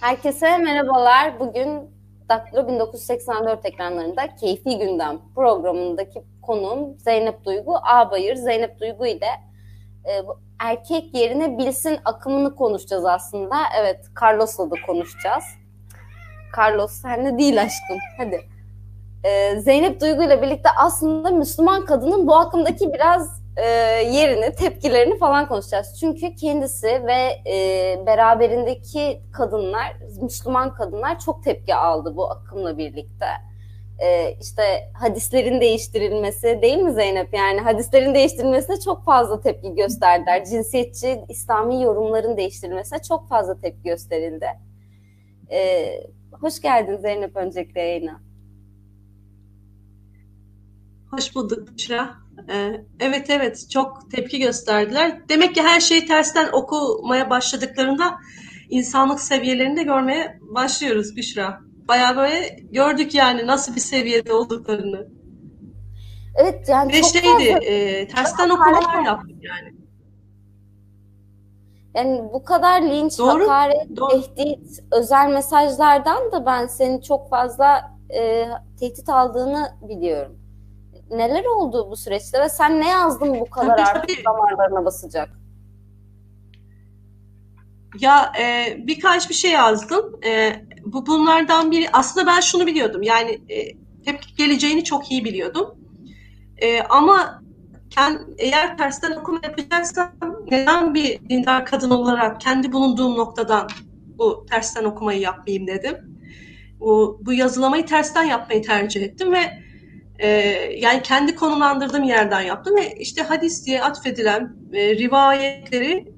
Herkese merhabalar. Bugün Daktilo 1984 ekranlarında Keyfi Gündem programındaki konuğum Zeynep Duygu Ağbayır. Zeynep Duygu ile e, erkek yerine bilsin akımını konuşacağız aslında. Evet, Carlos'la da konuşacağız. Carlos senle değil aşkım. Hadi. E, Zeynep Duygu ile birlikte aslında Müslüman kadının bu akımdaki biraz e, yerini, tepkilerini falan konuşacağız. Çünkü kendisi ve e, beraberindeki kadınlar, Müslüman kadınlar çok tepki aldı bu akımla birlikte. E, işte hadislerin değiştirilmesi değil mi Zeynep? Yani hadislerin değiştirilmesine çok fazla tepki gösterdiler. Cinsiyetçi, İslami yorumların değiştirilmesine çok fazla tepki gösterildi. E, hoş geldin Zeynep öncelikle yayına. Hoş bulduk Büşra. Ee, evet evet çok tepki gösterdiler. Demek ki her şeyi tersten okumaya başladıklarında insanlık seviyelerini de görmeye başlıyoruz Büşra. Bayağı böyle gördük yani nasıl bir seviyede olduklarını. Evet yani Ve çok şeydi fazla... e, tersten okumalar yaptık yani. Yani bu kadar linç, doğru, hakaret, doğru. tehdit, özel mesajlardan da ben senin çok fazla e, tehdit aldığını biliyorum neler oldu bu süreçte ve sen ne yazdın bu kadar tabii, artık tabii. damarlarına basacak? Ya e, birkaç bir şey yazdım. E, bu bunlardan biri aslında ben şunu biliyordum. Yani e, tepki geleceğini çok iyi biliyordum. E, ama kend, eğer tersten okuma yapacaksam neden bir dindar kadın olarak kendi bulunduğum noktadan bu tersten okumayı yapmayayım dedim. Bu, bu yazılamayı tersten yapmayı tercih ettim ve e, yani kendi konumlandırdığım yerden yaptım ve işte hadis diye atfedilen e, rivayetleri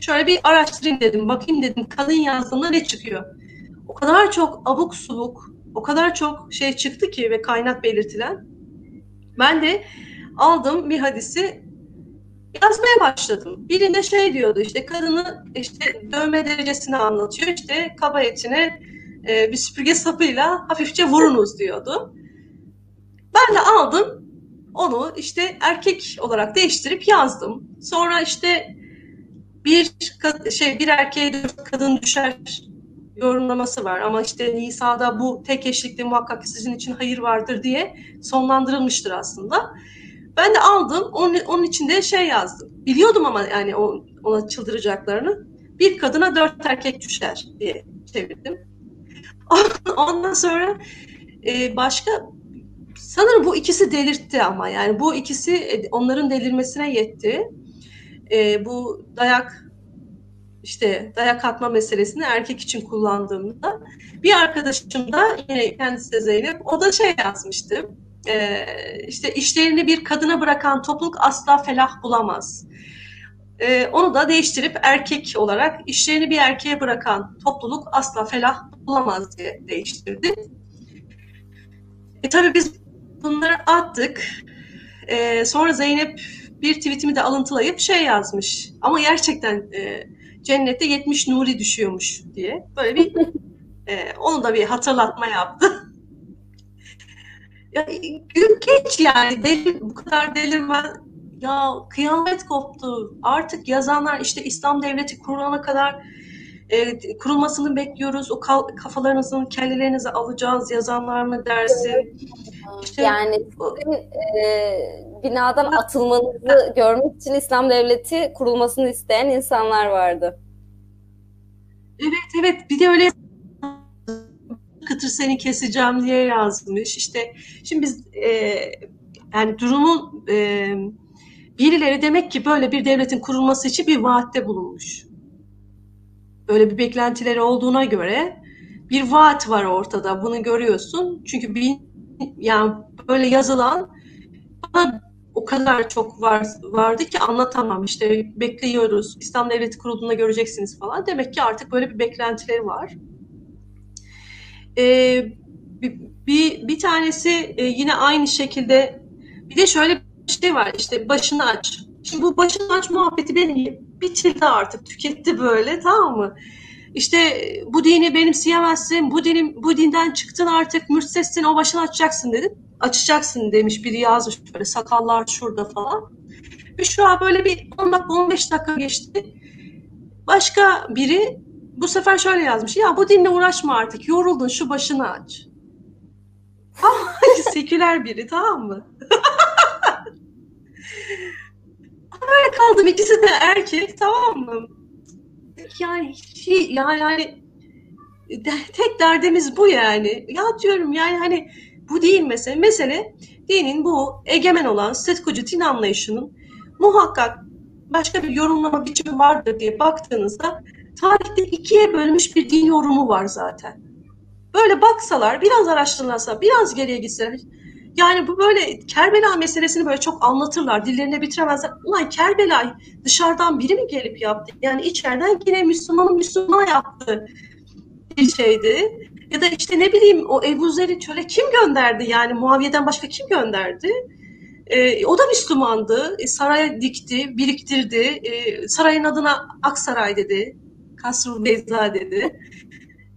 şöyle bir araştırayım dedim. Bakayım dedim kadın yazdığında ne çıkıyor. O kadar çok abuk subuk, o kadar çok şey çıktı ki ve kaynak belirtilen. Ben de aldım bir hadisi yazmaya başladım. Birinde şey diyordu işte kadını işte dövme derecesini anlatıyor. İşte kaba etine e, bir süpürge sapıyla hafifçe vurunuz diyordu. Ben de aldım onu işte erkek olarak değiştirip yazdım. Sonra işte bir şey bir erkeğe dört kadın düşer yorumlaması var ama işte Nisa'da bu tek eşlikte muhakkak sizin için hayır vardır diye sonlandırılmıştır aslında. Ben de aldım onun, onun içinde şey yazdım. Biliyordum ama yani ona çıldıracaklarını. Bir kadına dört erkek düşer diye çevirdim. Ondan sonra e, başka Sanırım bu ikisi delirtti ama yani bu ikisi e, onların delirmesine yetti. E, bu dayak işte dayak atma meselesini erkek için kullandığımda bir arkadaşım da yine kendisi de Zeynep o da şey yazmıştı. E, işte işlerini bir kadına bırakan topluluk asla felah bulamaz. E, onu da değiştirip erkek olarak işlerini bir erkeğe bırakan topluluk asla felah bulamaz diye değiştirdi. E tabii biz bunları attık. Ee, sonra Zeynep bir tweetimi de alıntılayıp şey yazmış. Ama gerçekten e, cennette 70 nuri düşüyormuş diye. Böyle bir e, onu da bir hatırlatma yaptı. ya, gün geç yani deli, bu kadar delirmen ya kıyamet koptu. Artık yazanlar işte İslam devleti kurulana kadar e, kurulmasını bekliyoruz. O kafalarınızın kellelerinizi alacağız yazanlar mı dersin? İşte, yani sizin e, binadan atılmanızı görmek için İslam devleti kurulmasını isteyen insanlar vardı. Evet evet bir de öyle kıtır seni keseceğim diye yazmış. İşte şimdi biz e, yani durumun e, birileri demek ki böyle bir devletin kurulması için bir vaatte bulunmuş böyle bir beklentileri olduğuna göre bir vaat var ortada. Bunu görüyorsun. Çünkü bir yani böyle yazılan bana o kadar çok var, vardı ki anlatamam. İşte bekliyoruz. İslam Devleti kurulduğunda göreceksiniz falan. Demek ki artık böyle bir beklentileri var. Ee, bir, bir, bir tanesi e, yine aynı şekilde bir de şöyle bir şey var. İşte başını aç. Şimdi bu başını aç muhabbeti beni bitirdi artık. Tüketti böyle tamam mı? İşte bu dini benimseyemezsin, bu dinim bu dinden çıktın artık mürtessin o başını açacaksın dedi. Açacaksın demiş biri yazmış böyle sakallar şurada falan. An böyle bir 10 dakika 15 dakika geçti. Başka biri bu sefer şöyle yazmış. Ya bu dinle uğraşma artık. Yoruldun şu başını aç. Seküler biri tamam mı? Böyle kaldım. ikisi de erkek tamam mı? Yani şey, ya yani tek derdimiz bu yani. Ya diyorum yani hani bu değil mesele. Mesele dinin bu egemen olan statükocu din anlayışının muhakkak başka bir yorumlama biçimi vardır diye baktığınızda tarihte ikiye bölmüş bir din yorumu var zaten. Böyle baksalar, biraz araştırırlarsa, biraz geriye gitseler. Yani bu böyle Kerbela meselesini böyle çok anlatırlar. Dillerine bitiremezler. Ulan Kerbela dışarıdan biri mi gelip yaptı? Yani içeriden yine Müslümanın Müslüman yaptığı bir şeydi. Ya da işte ne bileyim o Ebu Zer'i çöle kim gönderdi? Yani Muaviye'den başka kim gönderdi? E, o da Müslümandı. E, saraya dikti, biriktirdi. E, sarayın adına Aksaray dedi. Kasrul Beyza dedi.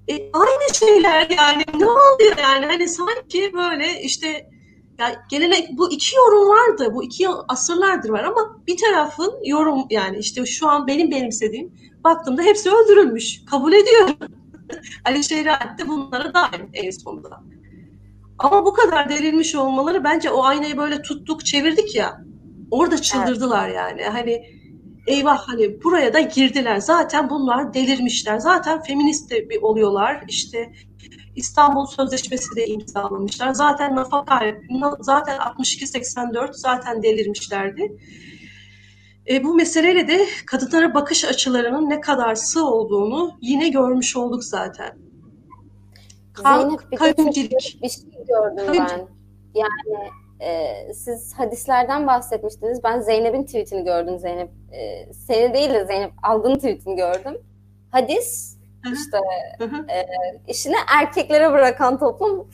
E, aynı şeyler yani ne oluyor yani hani sanki böyle işte ya gelenek bu iki yorum vardı. Bu iki asırlardır var ama bir tarafın yorum yani işte şu an benim benimsediğim baktığımda hepsi öldürülmüş. Kabul ediyorum. Ali Şeriat de bunlara dahil en sonunda. Ama bu kadar delirmiş olmaları bence o aynayı böyle tuttuk çevirdik ya orada çıldırdılar evet. yani. Hani eyvah hani buraya da girdiler. Zaten bunlar delirmişler. Zaten feminist de bir oluyorlar. İşte İstanbul Sözleşmesi de imzalamışlar. Zaten nafaka zaten 62-84 zaten delirmişlerdi. E, bu meseleyle de kadınlara bakış açılarının ne kadar sığ olduğunu yine görmüş olduk zaten. Zeynep bir, şey gördüm Kavimcilik. ben. Yani e, siz hadislerden bahsetmiştiniz. Ben Zeynep'in tweetini gördüm Zeynep. E, seni değil de Zeynep Algın tweetini gördüm. Hadis işte e, işini erkeklere bırakan toplum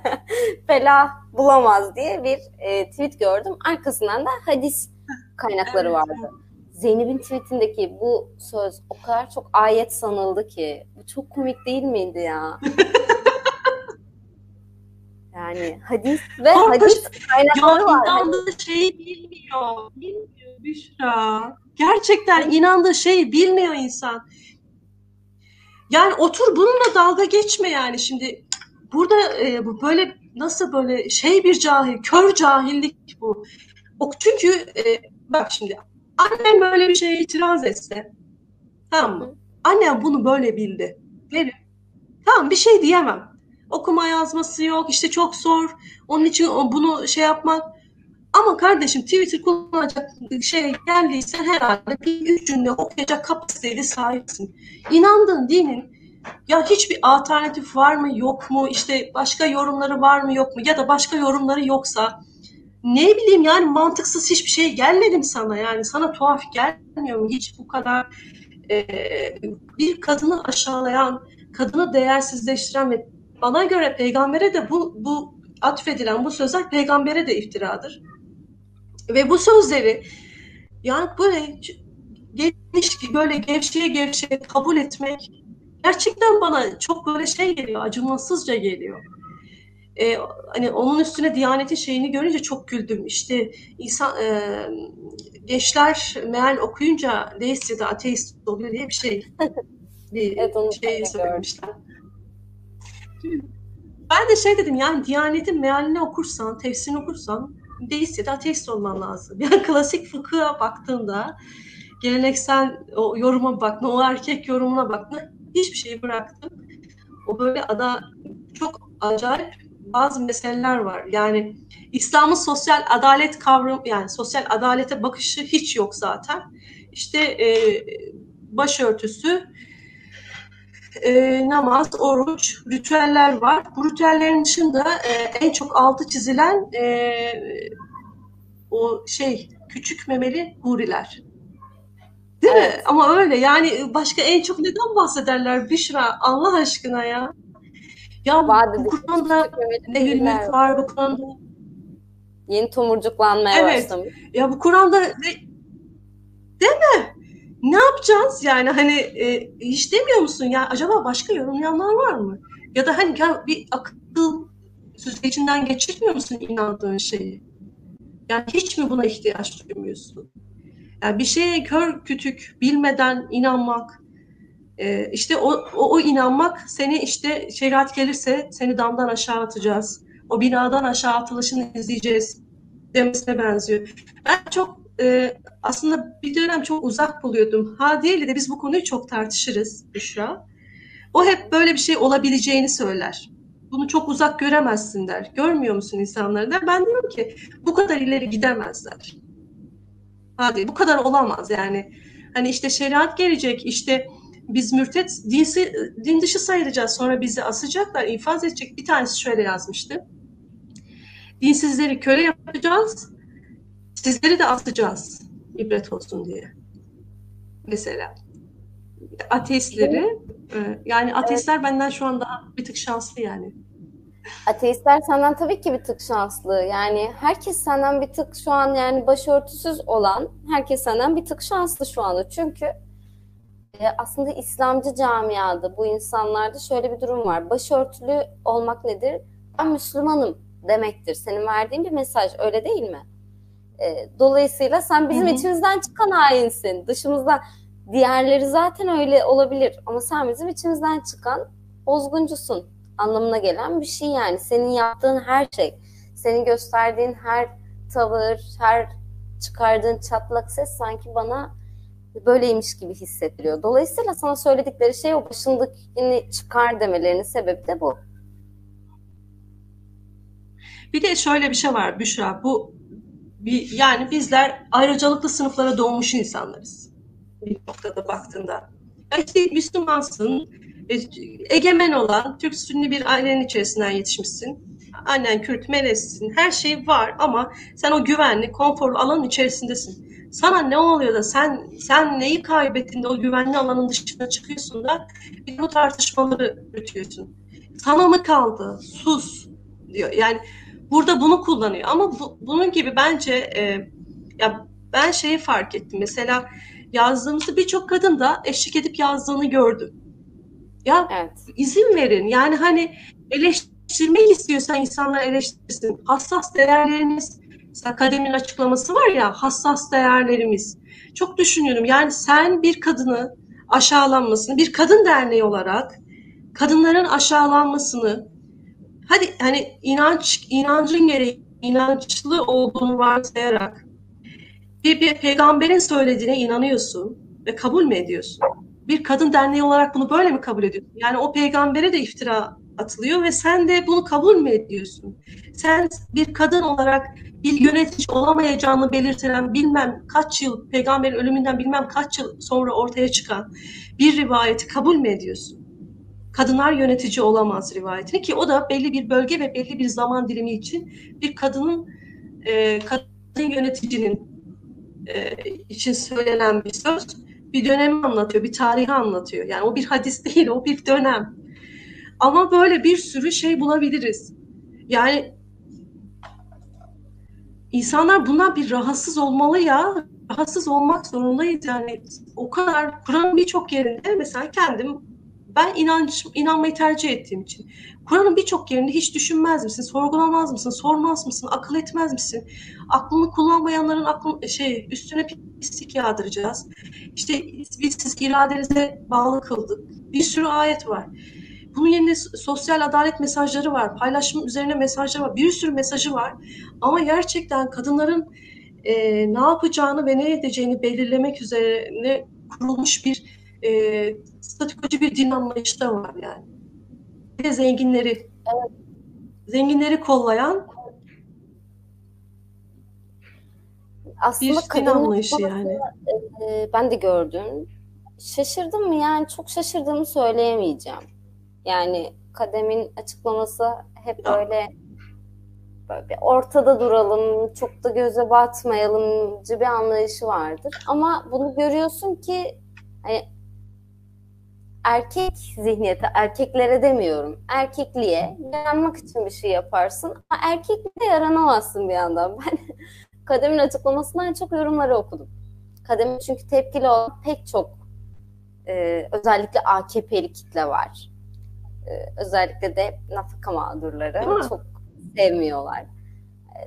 felah bulamaz diye bir e, tweet gördüm. Arkasından da hadis kaynakları vardı. Zeynep'in tweetindeki bu söz o kadar çok ayet sanıldı ki. Bu çok komik değil miydi ya? Yani hadis ve Korkunç. hadis kaynakları var. İnandığı şeyi bilmiyor. Bilmiyor Büşra. Gerçekten inandığı şeyi bilmiyor insan. Yani otur bununla dalga geçme yani şimdi. Burada e, bu böyle nasıl böyle şey bir cahil, kör cahillik bu. O çünkü e, bak şimdi annem böyle bir şeye itiraz etse tamam mı? Annem bunu böyle bildi. Benim tamam bir şey diyemem okuma yazması yok işte çok zor onun için bunu şey yapmak ama kardeşim Twitter kullanacak şey geldiyse herhalde bir üç cümle okuyacak kapasiteye sahipsin. İnandığın dinin ya hiçbir alternatif var mı yok mu işte başka yorumları var mı yok mu ya da başka yorumları yoksa ne bileyim yani mantıksız hiçbir şey gelmedi mi sana yani sana tuhaf gelmiyor mu hiç bu kadar e, bir kadını aşağılayan kadını değersizleştiren ve bana göre peygambere de bu, bu atfedilen bu sözler peygambere de iftiradır. Ve bu sözleri yani böyle geniş böyle gevşeye gevşeye kabul etmek gerçekten bana çok böyle şey geliyor, acımasızca geliyor. Ee, hani onun üstüne Diyanet'in şeyini görünce çok güldüm. İşte insan e, gençler meal okuyunca deist ya da ateist oluyor diye bir şey bir evet, şey söylemişler. Ben de şey dedim yani Diyanet'in mealini okursan, tefsirini okursan ya da ateist olman lazım. Yani klasik fıkıha baktığında geleneksel o yoruma bakma, o erkek yorumuna bakma hiçbir şeyi bıraktım. O böyle ada çok acayip bazı meseleler var. Yani İslam'ın sosyal adalet kavramı yani sosyal adalete bakışı hiç yok zaten. İşte e, başörtüsü e, namaz, oruç, ritüeller var. Bu ritüellerin dışında e, en çok altı çizilen e, o şey küçük memeli huriler. Değil evet. mi? Ama öyle yani başka en çok neden bahsederler Büşra Allah aşkına ya. Ya Vadede bu Kur'an'da ne hürmet var bu Kur'an'da. Yeni tomurcuklanmaya evet. başlamış. Ya bu Kur'an'da değil mi? Ne yapacağız yani hani e, hiç demiyor musun ya acaba başka yorumlayanlar var mı? Ya da hani ya bir akıl süzgecinden geçirmiyor musun inandığın şeyi? Yani hiç mi buna ihtiyaç duymuyorsun? Yani bir şeye kör kütük bilmeden inanmak e, işte o, o, o inanmak seni işte şeriat gelirse seni damdan aşağı atacağız. O binadan aşağı atılışını izleyeceğiz demesine benziyor. Ben çok e, aslında bir dönem çok uzak buluyordum. Hadiye ile de biz bu konuyu çok tartışırız Büşra. O hep böyle bir şey olabileceğini söyler. Bunu çok uzak göremezsin der. Görmüyor musun insanları der. Ben diyorum ki bu kadar ileri gidemezler. Hadi bu kadar olamaz yani. Hani işte şeriat gelecek, işte biz mürtet dinsi, din dışı sayılacağız. Sonra bizi asacaklar, infaz edecek. Bir tanesi şöyle yazmıştı. Dinsizleri köle yapacağız, sizleri de asacağız. ibret olsun diye. Mesela ateistleri e, yani ateistler benden şu an daha bir tık şanslı yani. Ateistler senden tabii ki bir tık şanslı. Yani herkes senden bir tık şu an yani başörtüsüz olan herkes senden bir tık şanslı şu anda. Çünkü e, aslında İslamcı camiada bu insanlarda şöyle bir durum var. Başörtülü olmak nedir? Ben Müslümanım demektir. Senin verdiğin bir mesaj öyle değil mi? E, dolayısıyla sen bizim Hı-hı. içimizden çıkan hainsin. Dışımızdan diğerleri zaten öyle olabilir ama sen bizim içimizden çıkan bozguncusun anlamına gelen bir şey yani. Senin yaptığın her şey, senin gösterdiğin her tavır, her çıkardığın çatlak ses sanki bana böyleymiş gibi hissettiriyor. Dolayısıyla sana söyledikleri şey o başındakini çıkar demelerinin sebebi de bu. Bir de şöyle bir şey var Büşra. Bu bir, yani bizler ayrıcalıklı sınıflara doğmuş insanlarız. Bir noktada baktığında. İşte Müslümansın, e, egemen olan Türk Sünni bir ailenin içerisinden yetişmişsin. Annen Kürt, Melezsin, her şey var ama sen o güvenli, konforlu alanın içerisindesin. Sana ne oluyor da sen sen neyi kaybettin de o güvenli alanın dışına çıkıyorsun da bir bu tartışmaları yürütüyorsun. Sana mı kaldı? Sus diyor. Yani burada bunu kullanıyor ama bu, bunun gibi bence e, ya ben şeyi fark ettim. Mesela yazdığımızda birçok kadın da eşlik edip yazdığını gördüm. Ya evet. izin verin. Yani hani eleştirmek istiyorsan insanlar eleştirsin. Hassas değerlerimiz mesela Kadem'in açıklaması var ya hassas değerlerimiz. Çok düşünüyorum. Yani sen bir kadını aşağılanmasını, bir kadın derneği olarak kadınların aşağılanmasını hadi hani inanç inancın gereği inançlı olduğunu varsayarak bir, bir peygamberin söylediğine inanıyorsun ve kabul mü ediyorsun? Bir kadın derneği olarak bunu böyle mi kabul ediyorsun? Yani o peygambere de iftira atılıyor ve sen de bunu kabul mü ediyorsun? Sen bir kadın olarak bir yönetici olamayacağını belirtilen bilmem kaç yıl peygamberin ölümünden bilmem kaç yıl sonra ortaya çıkan bir rivayeti kabul mü ediyorsun? Kadınlar yönetici olamaz rivayetini ki o da belli bir bölge ve belli bir zaman dilimi için bir kadının e, kadın yöneticinin e, için söylenen bir söz bir dönemi anlatıyor, bir tarihi anlatıyor. Yani o bir hadis değil, o bir dönem. Ama böyle bir sürü şey bulabiliriz. Yani insanlar bundan bir rahatsız olmalı ya. Rahatsız olmak zorundayız yani. O kadar Kur'an'ın birçok yerinde mesela kendim ben inanç, inanmayı tercih ettiğim için. Kur'an'ın birçok yerinde hiç düşünmez misin, sorgulamaz mısın, sormaz mısın, akıl etmez misin? Aklını kullanmayanların aklın, şey, üstüne pislik yağdıracağız. İşte biz siz iradenize bağlı kıldık. Bir sürü ayet var. Bunun yerine sosyal adalet mesajları var. Paylaşım üzerine mesajları var. Bir sürü mesajı var. Ama gerçekten kadınların e, ne yapacağını ve ne edeceğini belirlemek üzerine kurulmuş bir e, statükocu bir din anlayışı da var yani. Bir de zenginleri, evet. zenginleri kollayan aslında bir din anlayışı yani. E, ben de gördüm. Şaşırdım mı? Yani çok şaşırdığımı söyleyemeyeceğim. Yani kademin açıklaması hep böyle böyle bir ortada duralım, çok da göze batmayalımcı bir anlayışı vardır. Ama bunu görüyorsun ki hani erkek zihniyeti, erkeklere demiyorum. Erkekliğe yaranmak için bir şey yaparsın. Ama erkekliğe yaranamazsın bir yandan. Ben Kadem'in açıklamasından çok yorumları okudum. Kadem çünkü tepkili olan pek çok e, özellikle AKP'li kitle var. E, özellikle de nafaka mağdurları çok sevmiyorlar. E,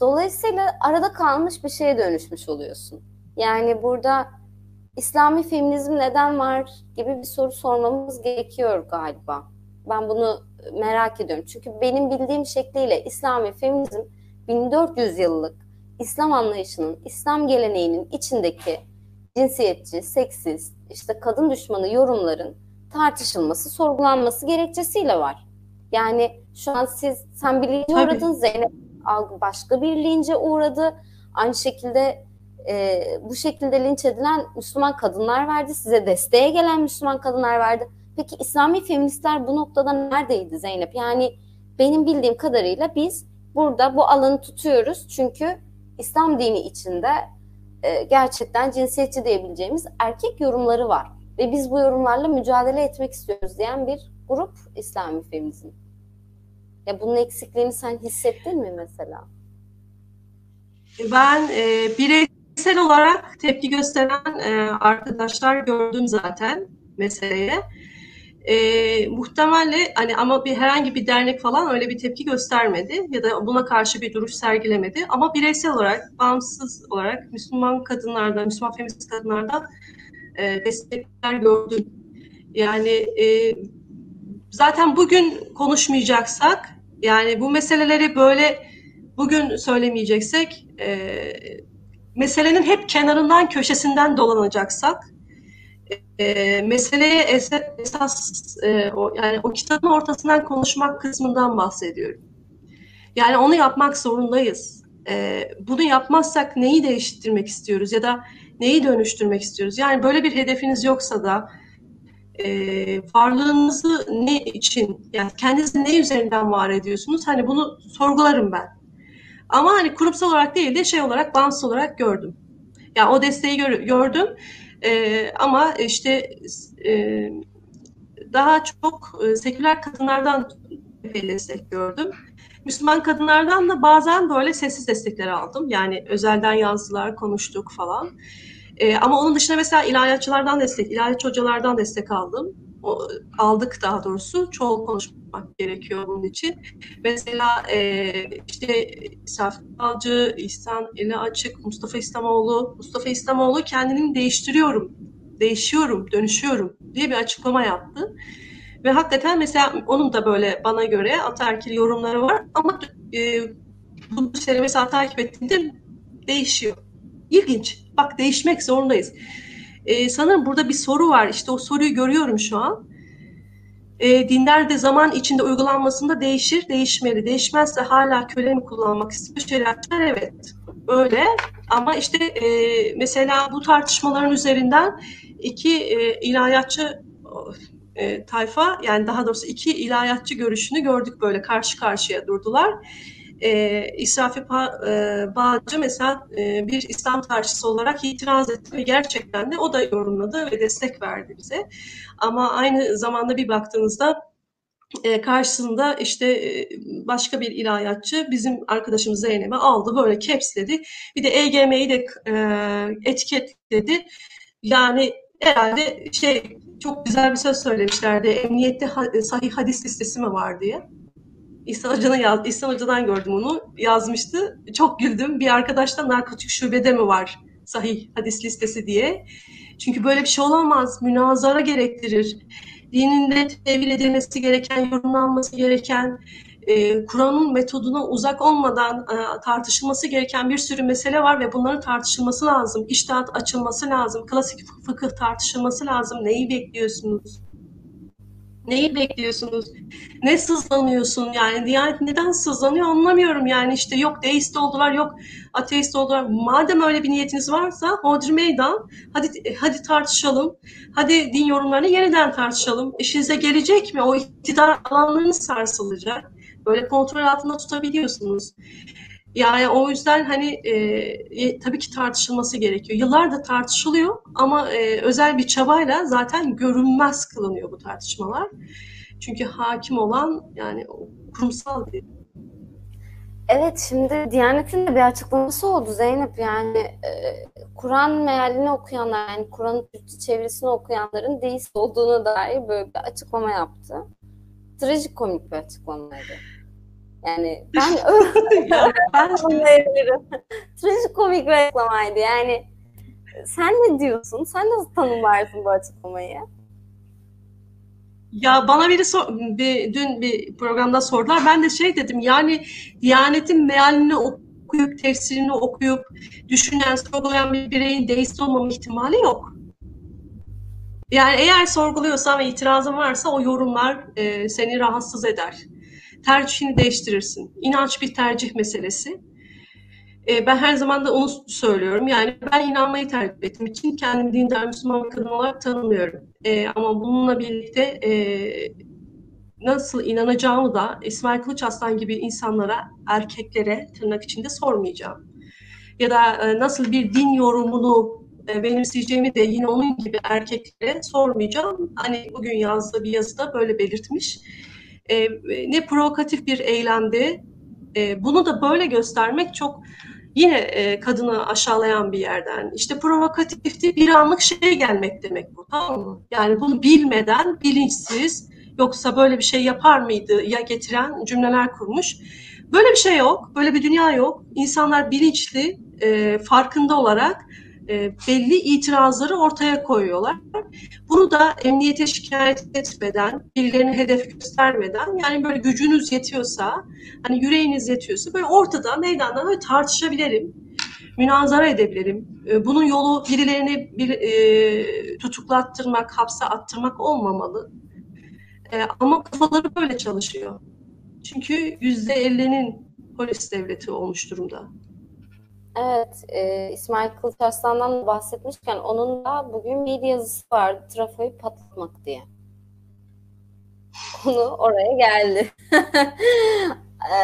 dolayısıyla arada kalmış bir şeye dönüşmüş oluyorsun. Yani burada İslami feminizm neden var gibi bir soru sormamız gerekiyor galiba. Ben bunu merak ediyorum. Çünkü benim bildiğim şekliyle İslami feminizm 1400 yıllık İslam anlayışının, İslam geleneğinin içindeki cinsiyetçi, seksist, işte kadın düşmanı yorumların tartışılması, sorgulanması gerekçesiyle var. Yani şu an siz sen bir lince uğradın, Zeynep algı başka bir lince uğradı. Aynı şekilde e, bu şekilde linç edilen Müslüman kadınlar verdi. Size desteğe gelen Müslüman kadınlar verdi. Peki İslami feministler bu noktada neredeydi Zeynep? Yani benim bildiğim kadarıyla biz burada bu alanı tutuyoruz. Çünkü İslam dini içinde e, gerçekten cinsiyetçi diyebileceğimiz erkek yorumları var. Ve biz bu yorumlarla mücadele etmek istiyoruz diyen bir grup İslami feminizm. Ya bunun eksikliğini sen hissettin mi mesela? Ben e, bireysel olarak tepki gösteren e, arkadaşlar gördüm zaten meseleye. E, muhtemelen hani ama bir herhangi bir dernek falan öyle bir tepki göstermedi ya da buna karşı bir duruş sergilemedi. Ama bireysel olarak, bağımsız olarak Müslüman kadınlardan, Müslüman feminist kadınlardan e, destekler gördüm. Yani e, zaten bugün konuşmayacaksak, yani bu meseleleri böyle bugün söylemeyeceksek, e, meselenin hep kenarından, köşesinden dolanacaksak, e, meseleye esas e, o, yani o kitabın ortasından konuşmak kısmından bahsediyorum. Yani onu yapmak zorundayız. E, bunu yapmazsak neyi değiştirmek istiyoruz ya da neyi dönüştürmek istiyoruz? Yani böyle bir hedefiniz yoksa da e, varlığınızı ne için, yani kendinizi ne üzerinden var ediyorsunuz? Hani bunu sorgularım ben. Ama hani kurumsal olarak değil de şey olarak, bağımsız olarak gördüm. Yani o desteği gör, gördüm. E, ama işte e, daha çok e, seküler kadınlardan destek gördüm. Müslüman kadınlardan da bazen böyle sessiz destekler aldım. Yani özelden yazdılar, konuştuk falan. E, ama onun dışında mesela ilahiyatçılardan destek, ilahiyatçı hocalardan destek aldım. Aldık daha doğrusu. Çoğul konuşmak gerekiyor bunun için. Mesela e, işte Safi Balcı, İhsan Eli Açık, Mustafa İslamoğlu. Mustafa İslamoğlu kendini değiştiriyorum, değişiyorum, dönüşüyorum diye bir açıklama yaptı. Ve hakikaten mesela onun da böyle bana göre ataerkil yorumları var ama e, bu sene mesela takip ettiğinde değişiyor. İlginç. Bak değişmek zorundayız. E, sanırım burada bir soru var. İşte o soruyu görüyorum şu an. E, dinler de zaman içinde uygulanmasında değişir, değişmeli. Değişmezse hala köle mi kullanmak istiyor şeriatçılar? Evet. Öyle. Ama işte e, mesela bu tartışmaların üzerinden iki e, ilahiyatçı e, tayfa yani daha doğrusu iki ilahiyatçı görüşünü gördük böyle karşı karşıya durdular. E, İsrafi e, Bağcı mesela e, bir İslam tarihçisi olarak itiraz etti ve gerçekten de o da yorumladı ve destek verdi bize. Ama aynı zamanda bir baktığınızda e, karşısında işte e, başka bir ilahiyatçı bizim arkadaşımız Zeynep'i aldı böyle capsledi. Bir de EGM'yi de e, etiketledi. Yani herhalde şey çok güzel bir söz söylemişlerdi. Emniyette sahih hadis listesi mi var diye. İhsan Hoca'dan, yaz, İhsan Hoca'dan gördüm onu. Yazmıştı. Çok güldüm. Bir arkadaştan narkotik şubede mi var sahih hadis listesi diye. Çünkü böyle bir şey olamaz. Münazara gerektirir. Dininde tevil edilmesi gereken, yorumlanması gereken, e, Kur'an'ın metoduna uzak olmadan e, tartışılması gereken bir sürü mesele var ve bunların tartışılması lazım. İştahat açılması lazım. Klasik fıkıh tartışılması lazım. Neyi bekliyorsunuz? Neyi bekliyorsunuz? Ne sızlanıyorsun yani? Diyanet neden sızlanıyor anlamıyorum yani işte yok deist oldular yok ateist oldular. Madem öyle bir niyetiniz varsa hodri meydan hadi hadi tartışalım. Hadi din yorumlarını yeniden tartışalım. İşinize gelecek mi? O iktidar alanlarınız sarsılacak. Böyle kontrol altında tutabiliyorsunuz. Yani o yüzden hani e, tabii ki tartışılması gerekiyor. Yıllardır tartışılıyor ama e, özel bir çabayla zaten görünmez kılınıyor bu tartışmalar. Çünkü hakim olan yani kurumsal bir Evet şimdi Diyanet'in de bir açıklaması oldu Zeynep yani e, Kur'an mealini okuyanlar yani Kur'an'ın Türkçe çevirisini okuyanların deist olduğuna dair böyle bir açıklama yaptı. Trajikomik bir açıklamaydı. Yani ben yani ben. Trajikomik bir açıklamaydı. Yani Sen ne diyorsun? Sen nasıl tanımlarsın bu açıklamayı? Ya bana biri sor, bir, dün bir programda sordular. Ben de şey dedim yani Diyanet'in mealini okuyup, tefsirini okuyup, düşünen, sorgulayan bir bireyin deist olmama ihtimali yok. Yani eğer sorguluyorsan ve itirazın varsa o yorumlar e, seni rahatsız eder. Tercihini değiştirirsin. İnanç bir tercih meselesi. E, ben her zaman da onu söylüyorum. Yani ben inanmayı tercih ettiğim için kendimi dindar Müslüman kadın olarak tanımıyorum. E, ama bununla birlikte e, nasıl inanacağımı da İsmail Kılıç Aslan gibi insanlara, erkeklere tırnak içinde sormayacağım. Ya da e, nasıl bir din yorumunu e, benimseyeceğimi de yine onun gibi erkeklere sormayacağım. Hani bugün yazdığı bir yazıda böyle belirtmiş. E, ne provokatif bir eylemdi. E, bunu da böyle göstermek çok yine e, kadını aşağılayan bir yerden. İşte provokatifti bir anlık şey gelmek demek bu tamam mı? Yani bunu bilmeden bilinçsiz yoksa böyle bir şey yapar mıydı ya getiren cümleler kurmuş. Böyle bir şey yok, böyle bir dünya yok. İnsanlar bilinçli, e, farkında olarak e, belli itirazları ortaya koyuyorlar. Bunu da emniyete şikayet etmeden, birilerine hedef göstermeden yani böyle gücünüz yetiyorsa, hani yüreğiniz yetiyorsa böyle ortada meydanda böyle tartışabilirim, münazara edebilirim. E, bunun yolu birilerini bir, e, tutuklattırmak, hapse attırmak olmamalı. E, ama kafaları böyle çalışıyor. Çünkü yüzde ellinin polis devleti olmuş durumda. Evet, e, İsmail Kılıç Arslan'dan bahsetmişken onun da bugün bir yazısı vardı, trafoyu patlatmak diye. Konu oraya geldi. e,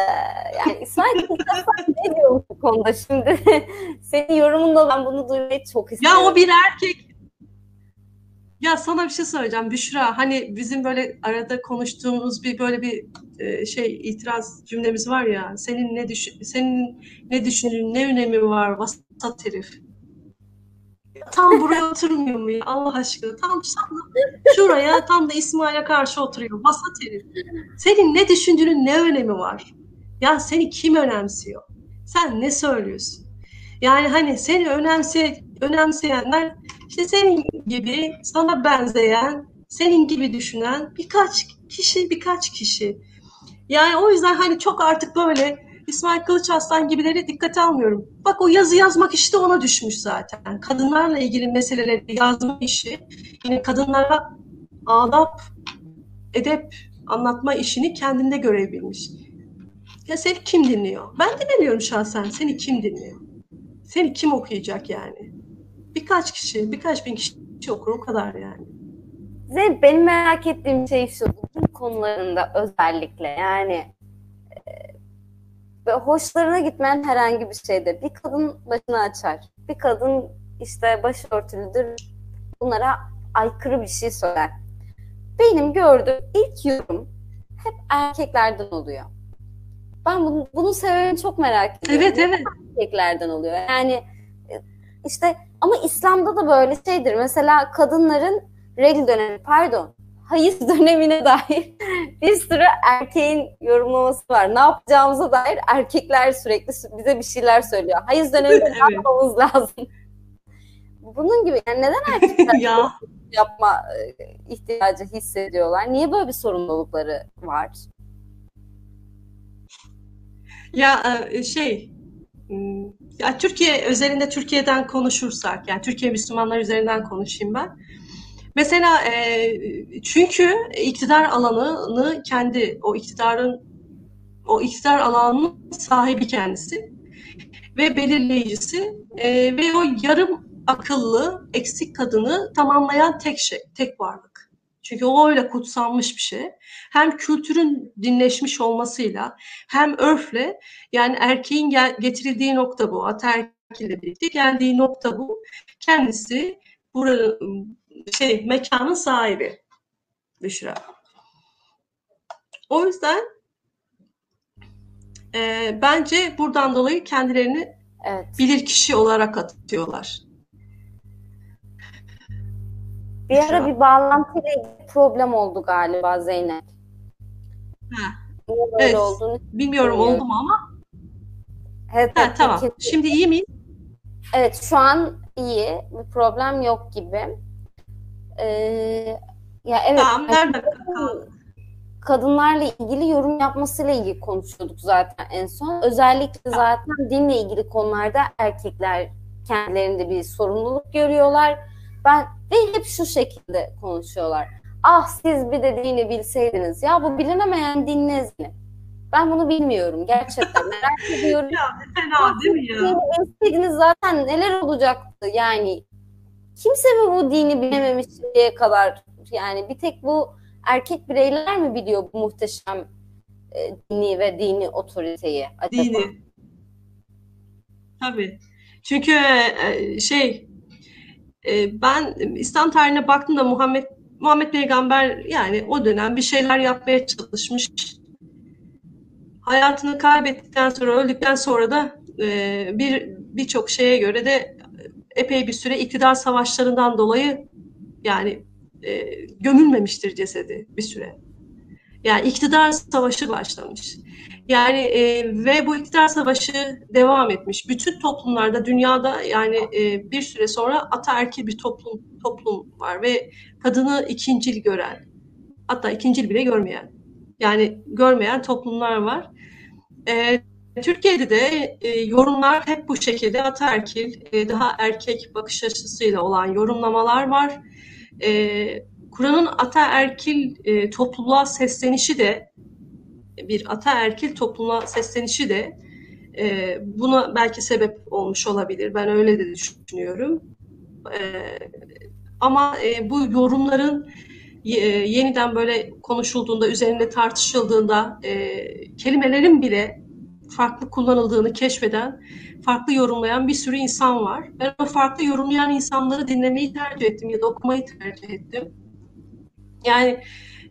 yani İsmail Kılıç ne diyor bu konuda şimdi? Senin yorumunla ben bunu duymayı çok istiyorum. Ya o bir erkek ya sana bir şey söyleyeceğim Büşra. Hani bizim böyle arada konuştuğumuz bir böyle bir e, şey itiraz cümlemiz var ya. Senin ne düşün senin ne düşündüğün ne önemi var vasat herif. Tam buraya oturmuyor mu ya Allah aşkına? Tam şuraya tam da İsmail'e karşı oturuyor. Vasat herif. Senin ne düşündüğünün ne önemi var? Ya seni kim önemsiyor? Sen ne söylüyorsun? Yani hani seni önemse, önemseyenler işte senin gibi sana benzeyen, senin gibi düşünen birkaç kişi, birkaç kişi. Yani o yüzden hani çok artık böyle İsmail Kılıç Aslan gibileri dikkate almıyorum. Bak o yazı yazmak işte ona düşmüş zaten. Kadınlarla ilgili meseleleri yazma işi yine kadınlara adap, edep anlatma işini kendinde görebilmiş. Ya seni kim dinliyor? Ben dinlemiyorum şahsen. Seni kim dinliyor? Seni kim okuyacak yani? Birkaç kişi, birkaç bin kişi okur o kadar yani. Zeynep benim merak ettiğim şey şu, konularında özellikle yani ve hoşlarına gitmeyen herhangi bir şeyde bir kadın başını açar. Bir kadın işte başörtülüdür. Bunlara aykırı bir şey söyler. Benim gördüğüm ilk yorum hep erkeklerden oluyor. Ben bunu, bunun sebebini çok merak ediyorum. Evet evet. Erkeklerden oluyor. Yani e, işte ama İslam'da da böyle şeydir. Mesela kadınların regl dönemi, pardon, hayız dönemine dair bir sürü erkeğin yorumlaması var. Ne yapacağımıza dair erkekler sürekli bize bir şeyler söylüyor. Hayız döneminde evet. ne yapmamız lazım? Bunun gibi yani neden erkekler ya. yapma e, ihtiyacı hissediyorlar? Niye böyle bir sorumlulukları var? Ya e, şey ya Türkiye özelinde Türkiye'den konuşursak yani Türkiye Müslümanlar üzerinden konuşayım ben. Mesela e, çünkü iktidar alanını kendi o iktidarın o iktidar alanının sahibi kendisi ve belirleyicisi e, ve o yarım akıllı eksik kadını tamamlayan tek şey, tek varlık. Çünkü o öyle kutsanmış bir şey. Hem kültürün dinleşmiş olmasıyla hem örfle yani erkeğin gel- getirildiği nokta bu. Ataerkiyle birlikte geldiği nokta bu. Kendisi buranın şey mekanın sahibi Büşra. O yüzden e, bence buradan dolayı kendilerini evet. bilir kişi olarak atıyorlar. Bir ara bir bağlantıyla problem oldu galiba Zeynep. Ha. evet. olduğunu bilmiyorum oldu mu ama. Evet, ha, tamam. Şimdi iyi miyiz? Evet şu an iyi. Bir problem yok gibi. Ee, ya evet. Tamam, nerede kadınlarla ilgili yorum yapmasıyla ilgili konuşuyorduk zaten en son. Özellikle zaten dinle ilgili konularda erkekler kendilerinde bir sorumluluk görüyorlar. Ben ve hep şu şekilde konuşuyorlar. Ah siz bir de dini bilseydiniz. Ya bu bilinemeyen din nezli. Ben bunu bilmiyorum gerçekten merak ediyorum. ya fena değil mi ya? Bilseydiniz zaten neler olacaktı yani. Kimse mi bu dini bilememiş diye kadar yani bir tek bu erkek bireyler mi biliyor bu muhteşem e, dini ve dini otoriteyi acaba? Dini. Tabii. Çünkü e, şey e, ben İslam tarihine baktığımda Muhammed Muhammed Peygamber yani o dönem bir şeyler yapmaya çalışmış. Hayatını kaybettikten sonra, öldükten sonra da e, bir birçok şeye göre de epey bir süre iktidar savaşlarından dolayı yani e, gömülmemiştir cesedi bir süre. Yani iktidar savaşı başlamış. Yani e, ve bu iktidar savaşı devam etmiş. Bütün toplumlarda dünyada yani e, bir süre sonra ataerkil bir toplum toplum var ve kadını ikincil gören hatta ikincil bile görmeyen yani görmeyen toplumlar var. E, Türkiye'de de e, yorumlar hep bu şekilde ataerkil, e, daha erkek bakış açısıyla olan yorumlamalar var. E, Kur'an'ın ataerkil e, topluluğa seslenişi de bir ataerkil topluluğa seslenişi de e, buna belki sebep olmuş olabilir. Ben öyle de düşünüyorum. E, ama e, bu yorumların e, yeniden böyle konuşulduğunda, üzerinde tartışıldığında e, kelimelerin bile farklı kullanıldığını keşfeden, farklı yorumlayan bir sürü insan var. Ben o farklı yorumlayan insanları dinlemeyi tercih ettim ya da okumayı tercih ettim. Yani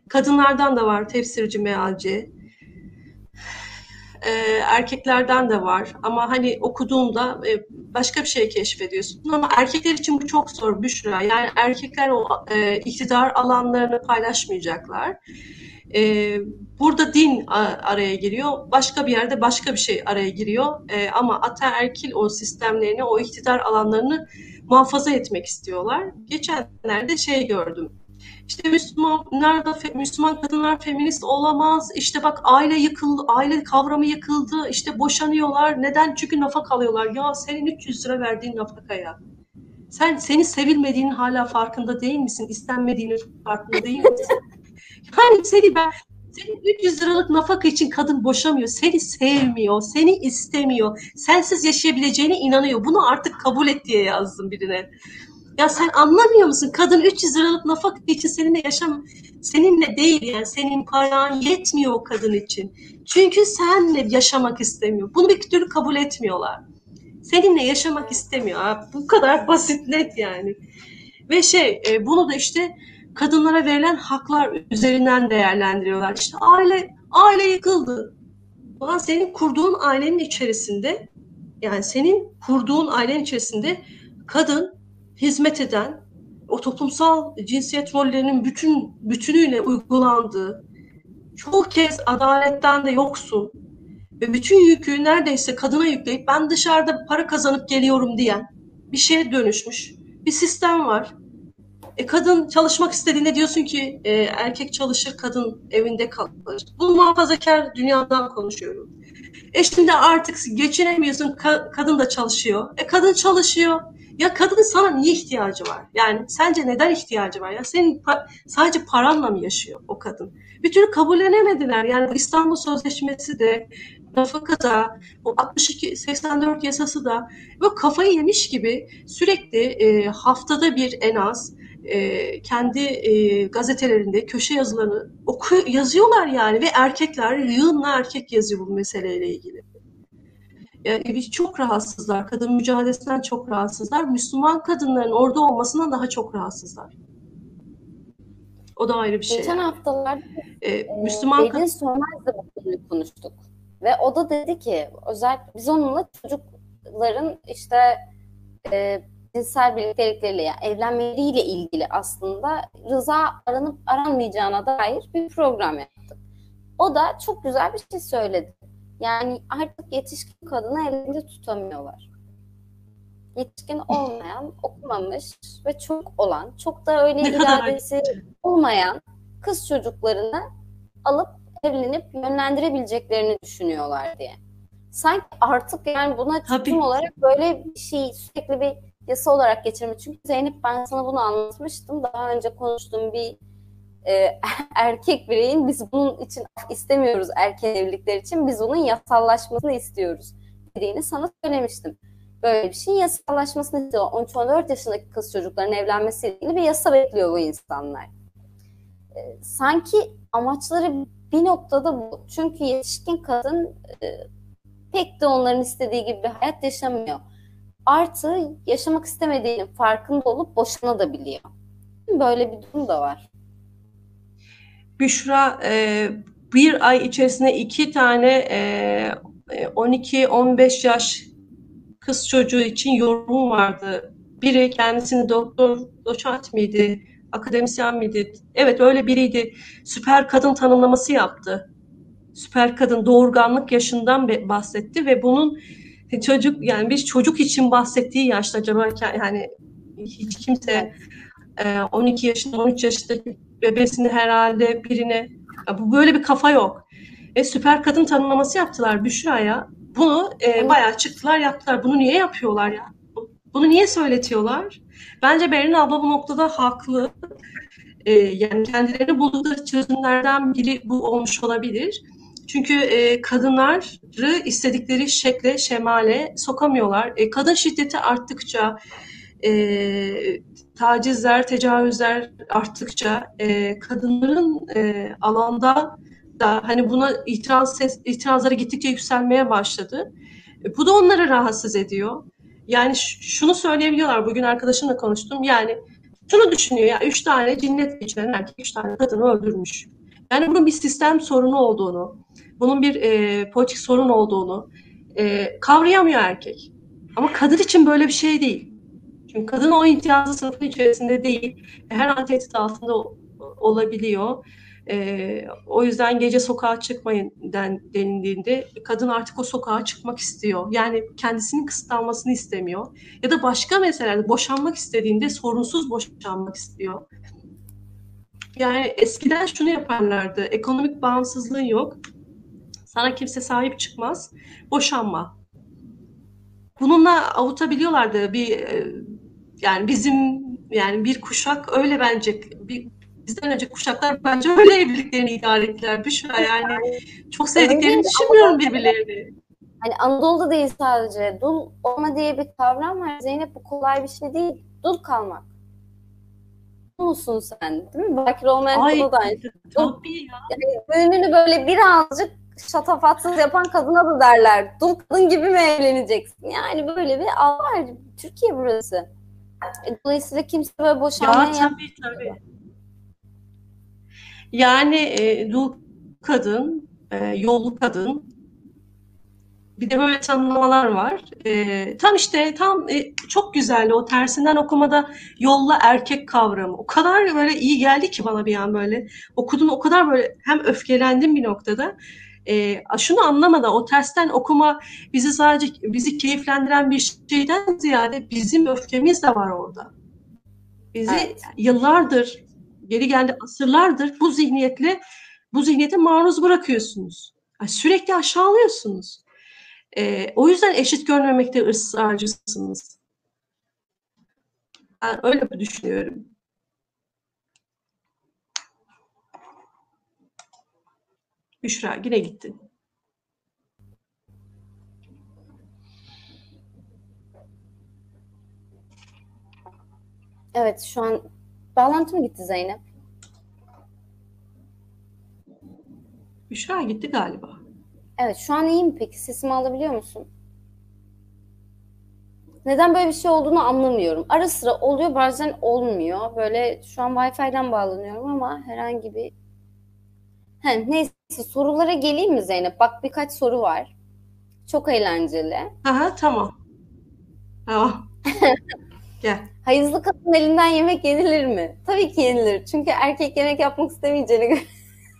kadınlardan da var tefsirci, mealci. E, erkeklerden de var ama hani okuduğumda e, başka bir şey keşfediyorsun. Ama erkekler için bu çok zor Büşra. Yani erkekler o e, iktidar alanlarını paylaşmayacaklar. E, burada din araya giriyor, başka bir yerde başka bir şey araya giriyor. E, ama ataerkil o sistemlerini, o iktidar alanlarını muhafaza etmek istiyorlar. Geçenlerde şey gördüm işte Müslümanlar da Müslüman kadınlar feminist olamaz. İşte bak aile yıkıldı, aile kavramı yıkıldı. İşte boşanıyorlar. Neden? Çünkü nafaka alıyorlar. Ya senin 300 lira verdiğin nafakaya. Sen seni sevilmediğinin hala farkında değil misin? İstenmediğinin farkında değil misin? yani seni ben senin 300 liralık nafaka için kadın boşamıyor. Seni sevmiyor, seni istemiyor. Sensiz yaşayabileceğine inanıyor. Bunu artık kabul et diye yazdım birine. Ya sen anlamıyor musun? Kadın 300 liralık nafaka için seninle yaşam seninle değil yani senin paran yetmiyor o kadın için. Çünkü senle yaşamak istemiyor. Bunu bir türlü kabul etmiyorlar. Seninle yaşamak istemiyor. Bu kadar basit net yani. Ve şey e, bunu da işte kadınlara verilen haklar üzerinden değerlendiriyorlar. İşte aile aile yıkıldı. Ulan senin kurduğun ailenin içerisinde yani senin kurduğun ailenin içerisinde kadın hizmet eden, o toplumsal cinsiyet rollerinin bütün bütünüyle uygulandığı, çoğu kez adaletten de yoksun ve bütün yükü neredeyse kadına yükleyip ben dışarıda para kazanıp geliyorum diyen bir şeye dönüşmüş bir sistem var. E, kadın çalışmak istediğinde diyorsun ki e, erkek çalışır, kadın evinde kalır. Bu muhafazakar dünyadan konuşuyorum. E şimdi artık geçinemiyorsun, ka- kadın da çalışıyor. E kadın çalışıyor. Ya kadının sana niye ihtiyacı var? Yani sence neden ihtiyacı var? Ya senin pa- sadece paranla mı yaşıyor o kadın? Bir türlü kabullenemediler. Yani İstanbul Sözleşmesi de nafaka da o 62 84 yasası da böyle kafayı yemiş gibi sürekli e, haftada bir en az e, kendi e, gazetelerinde köşe yazılarını oku yazıyorlar yani ve erkekler yığınla erkek yazıyor bu meseleyle ilgili. Yani çok rahatsızlar. Kadın mücadelesinden çok rahatsızlar. Müslüman kadınların orada olmasından daha çok rahatsızlar. O da ayrı bir şey. Geçen haftalarda ee, Müslüman Bedin Sönmez'le bu konuyu konuştuk. Ve o da dedi ki özel biz onunla çocukların işte e, cinsel birliktelikleriyle yani evlenmeleriyle ilgili aslında rıza aranıp aranmayacağına dair bir program yaptık. O da çok güzel bir şey söyledi. Yani artık yetişkin kadını elinde tutamıyorlar. yetişkin olmayan, okumamış ve çok olan, çok da öyle iradesi olmayan kız çocuklarını alıp evlenip yönlendirebileceklerini düşünüyorlar diye. Sanki artık yani buna tutum olarak böyle bir şey sürekli bir yasa olarak geçirmiş. Çünkü Zeynep ben sana bunu anlatmıştım. Daha önce konuştuğum bir e, erkek bireyin biz bunun için istemiyoruz erken evlilikler için. Biz onun yasallaşmasını istiyoruz dediğini sana söylemiştim. Böyle bir şeyin yasallaşmasını istiyor. 13-14 yaşındaki kız çocukların evlenmesiyle ilgili bir yasa bekliyor bu insanlar. E, sanki amaçları bir noktada bu. Çünkü yetişkin kadın e, pek de onların istediği gibi bir hayat yaşamıyor. Artı yaşamak istemediğinin farkında olup boşanabiliyor. Böyle bir durum da var. Büşra e, bir ay içerisinde iki tane e, 12-15 yaş kız çocuğu için yorum vardı. Biri kendisini doktor, doçent miydi, akademisyen miydi? Evet öyle biriydi. Süper kadın tanımlaması yaptı. Süper kadın doğurganlık yaşından bahsetti ve bunun çocuk yani bir çocuk için bahsettiği yaşta acaba yani hiç kimse 12 e, yaşında 13 yaşındaki bebesini herhalde birine bu böyle bir kafa yok. E, süper kadın tanımlaması yaptılar Büşra'ya. Bunu e, bayağı çıktılar yaptılar. Bunu niye yapıyorlar ya? Bunu niye söyletiyorlar? Bence Berin abla bu noktada haklı. E, yani kendilerini buldukları çözümlerden biri bu olmuş olabilir. Çünkü e, kadınları istedikleri şekle, şemale sokamıyorlar. E, kadın şiddeti arttıkça, e, tacizler, tecavüzler arttıkça e, kadınların e, alanda da hani buna itiraz ses, itirazları gittikçe yükselmeye başladı. E, bu da onları rahatsız ediyor. Yani şunu söyleyebiliyorlar. Bugün arkadaşımla konuştum. Yani şunu düşünüyor ya üç tane cinnet geçiren erkek üç tane kadını öldürmüş. Yani bunun bir sistem sorunu olduğunu, bunun bir e, politik sorun olduğunu e, kavrayamıyor erkek. Ama kadın için böyle bir şey değil. Çünkü kadın o imtiyazlı sınıfın içerisinde değil. Her an tehdit altında olabiliyor. E, o yüzden gece sokağa çıkmayın den, denildiğinde kadın artık o sokağa çıkmak istiyor. Yani kendisinin kısıtlanmasını istemiyor. Ya da başka meselelerde boşanmak istediğinde sorunsuz boşanmak istiyor. Yani eskiden şunu yaparlardı. Ekonomik bağımsızlığın yok. Sana kimse sahip çıkmaz. Boşanma. Bununla avutabiliyorlardı bir e, yani bizim yani bir kuşak öyle bence bir bizden önce kuşaklar bence öyle evliliklerini idare ettiler. Büşra yani çok sevdiklerini düşünmüyorum birbirlerini. Hani Anadolu'da değil sadece. Dul olma diye bir kavram var. Zeynep bu kolay bir şey değil. Dul kalmak. Musun sen değil mi? Bakir olmayan Ay, da aynı. Tabii ya. Yani böyle birazcık şatafatsız yapan kadına da derler. Dul kadın gibi mi evleneceksin? Yani böyle bir al var. Türkiye burası. E, dolayısıyla kimse böyle boşanmaya ya, tabii, tabii. Yani e, dul kadın, e, yollu kadın, bir de böyle tanımlamalar var. E, tam işte tam e, çok güzeldi o tersinden okumada yolla erkek kavramı. O kadar böyle iyi geldi ki bana bir an böyle. Okudum o kadar böyle hem öfkelendim bir noktada. E, şunu anlamadan o tersten okuma bizi sadece bizi keyiflendiren bir şeyden ziyade bizim öfkemiz de var orada. Bizi evet. yıllardır geri geldi asırlardır bu zihniyetle bu zihniyete maruz bırakıyorsunuz. Yani sürekli aşağılıyorsunuz. E, o yüzden eşit görmemekte ısrarcısınız. Ben öyle düşünüyorum. Büşra yine gitti. Evet şu an bağlantı mı gitti Zeynep? Büşra gitti galiba. Evet şu an iyi mi peki? Sesimi alabiliyor musun? Neden böyle bir şey olduğunu anlamıyorum. Ara sıra oluyor bazen olmuyor. Böyle şu an Wi-Fi'den bağlanıyorum ama herhangi bir... He, neyse sorulara geleyim mi Zeynep? Bak birkaç soru var. Çok eğlenceli. Aha tamam. Tamam. Gel. Hayızlı kadın elinden yemek yenilir mi? Tabii ki yenilir. Çünkü erkek yemek yapmak istemeyeceğine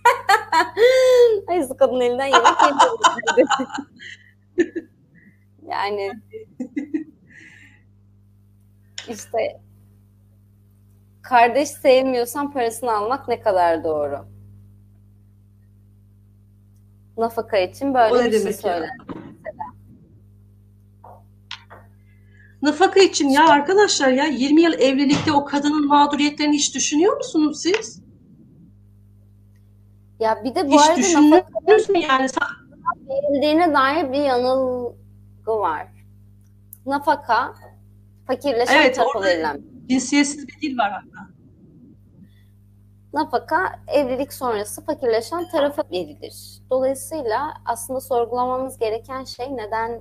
göre. Hayızlı kadın elinden yemek yenilir. yani işte kardeş sevmiyorsan parasını almak ne kadar doğru? Nafaka için böyle bir şey söyle. Nafaka için ya arkadaşlar ya 20 yıl evlilikte o kadının mağduriyetlerini hiç düşünüyor musunuz siz? Ya bir de bu hiç arada düşündünüz mü yani? verildiğine dair bir yanılgı var. Nafaka fakirleşen evet, tarafa verilen. Cinsiyetsiz bir dil var hatta. Nafaka evlilik sonrası fakirleşen tarafa verilir. Dolayısıyla aslında sorgulamamız gereken şey neden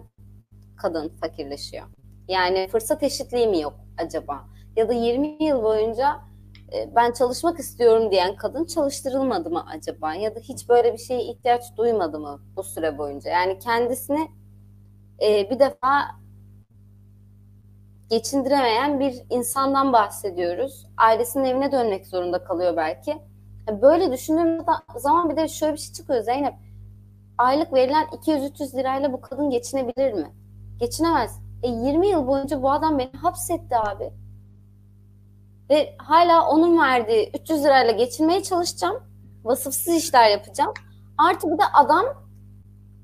kadın fakirleşiyor? Yani fırsat eşitliği mi yok acaba? Ya da 20 yıl boyunca e, ben çalışmak istiyorum diyen kadın çalıştırılmadı mı acaba? Ya da hiç böyle bir şeye ihtiyaç duymadı mı bu süre boyunca? Yani kendisini e, bir defa geçindiremeyen bir insandan bahsediyoruz. Ailesinin evine dönmek zorunda kalıyor belki. Böyle düşündüğüm zaman bir de şöyle bir şey çıkıyor Zeynep. Aylık verilen 200-300 lirayla bu kadın geçinebilir mi? Geçinemez. E 20 yıl boyunca bu adam beni hapsetti abi. Ve hala onun verdiği 300 lirayla geçinmeye çalışacağım. Vasıfsız işler yapacağım. Artı bir de adam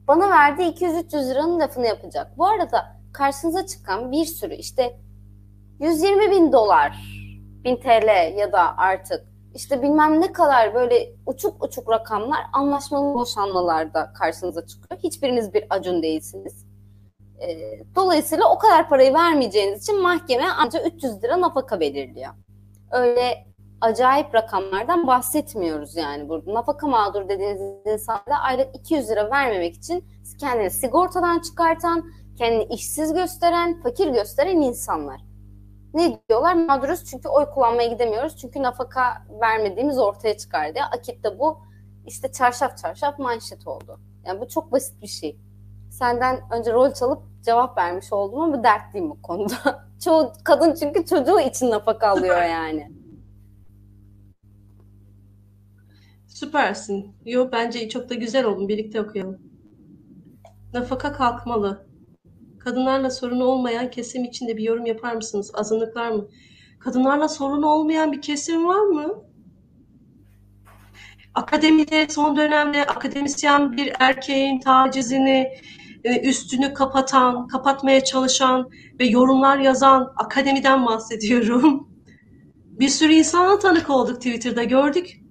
bana verdiği 200-300 liranın lafını yapacak. Bu arada karşınıza çıkan bir sürü işte 120 bin dolar, bin TL ya da artık işte bilmem ne kadar böyle uçuk uçuk rakamlar anlaşmalı boşanmalarda karşınıza çıkıyor. Hiçbiriniz bir acun değilsiniz. E, dolayısıyla o kadar parayı vermeyeceğiniz için mahkeme ancak 300 lira nafaka belirliyor. Öyle acayip rakamlardan bahsetmiyoruz yani burada. Nafaka mağdur dediğiniz insanlara aylık 200 lira vermemek için kendini sigortadan çıkartan, kendini işsiz gösteren, fakir gösteren insanlar. Ne diyorlar? Mağduruz çünkü oy kullanmaya gidemiyoruz. Çünkü nafaka vermediğimiz ortaya çıkar diye. Akit'te bu işte çarşaf çarşaf manşet oldu. Yani bu çok basit bir şey. Senden önce rol çalıp cevap vermiş oldum ama dertliyim bu konuda. Çoğu kadın çünkü çocuğu için nafaka alıyor yani. Süpersin. Yo bence çok da güzel olun. Birlikte okuyalım. Nafaka kalkmalı. Kadınlarla sorunu olmayan kesim için de bir yorum yapar mısınız? Azınlıklar mı? Kadınlarla sorunu olmayan bir kesim var mı? Akademide son dönemde akademisyen bir erkeğin tacizini, üstünü kapatan, kapatmaya çalışan ve yorumlar yazan akademiden bahsediyorum. Bir sürü insana tanık olduk Twitter'da gördük.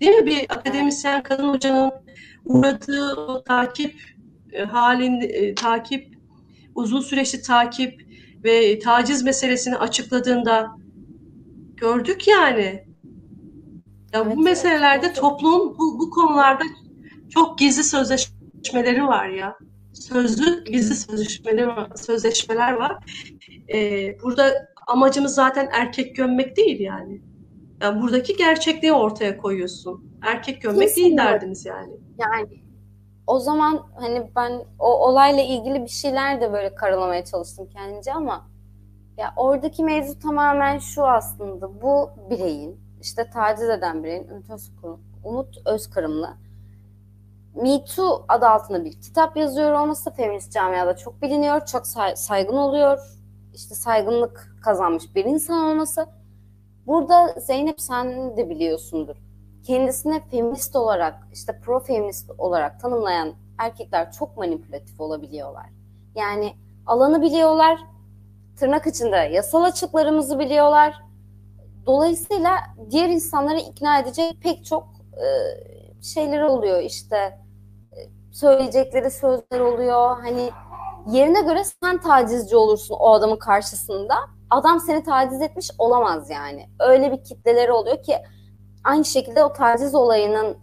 Değil mi? Bir akademisyen kadın hocanın uğradığı o takip e, halin e, takip uzun süreçli takip ve taciz meselesini açıkladığında gördük yani. Ya evet, bu meselelerde evet. toplum bu, bu konularda çok gizli sözleşmeleri var ya. Sözlü gizli sözleşmeler, sözleşmeler var. Ee, burada amacımız zaten erkek gömmek değil yani. yani buradaki gerçekliği ortaya koyuyorsun. Erkek gömmek Kesinlikle. değil derdiniz yani. Yani o zaman hani ben o olayla ilgili bir şeyler de böyle karalamaya çalıştım kendince ama ya oradaki mevzu tamamen şu aslında bu bireyin işte taciz eden bireyin Umut Özkırım, Umut Özkırım'la Me Too adı altında bir kitap yazıyor olması feminist camiada çok biliniyor, çok say- saygın oluyor. işte saygınlık kazanmış bir insan olması. Burada Zeynep sen de biliyorsundur kendisine feminist olarak işte pro feminist olarak tanımlayan erkekler çok manipülatif olabiliyorlar. Yani alanı biliyorlar, tırnak içinde yasal açıklarımızı biliyorlar. Dolayısıyla diğer insanları ikna edecek pek çok şeyler oluyor işte söyleyecekleri sözler oluyor. Hani yerine göre sen tacizci olursun o adamın karşısında. Adam seni taciz etmiş olamaz yani. Öyle bir kitleleri oluyor ki aynı şekilde o taciz olayının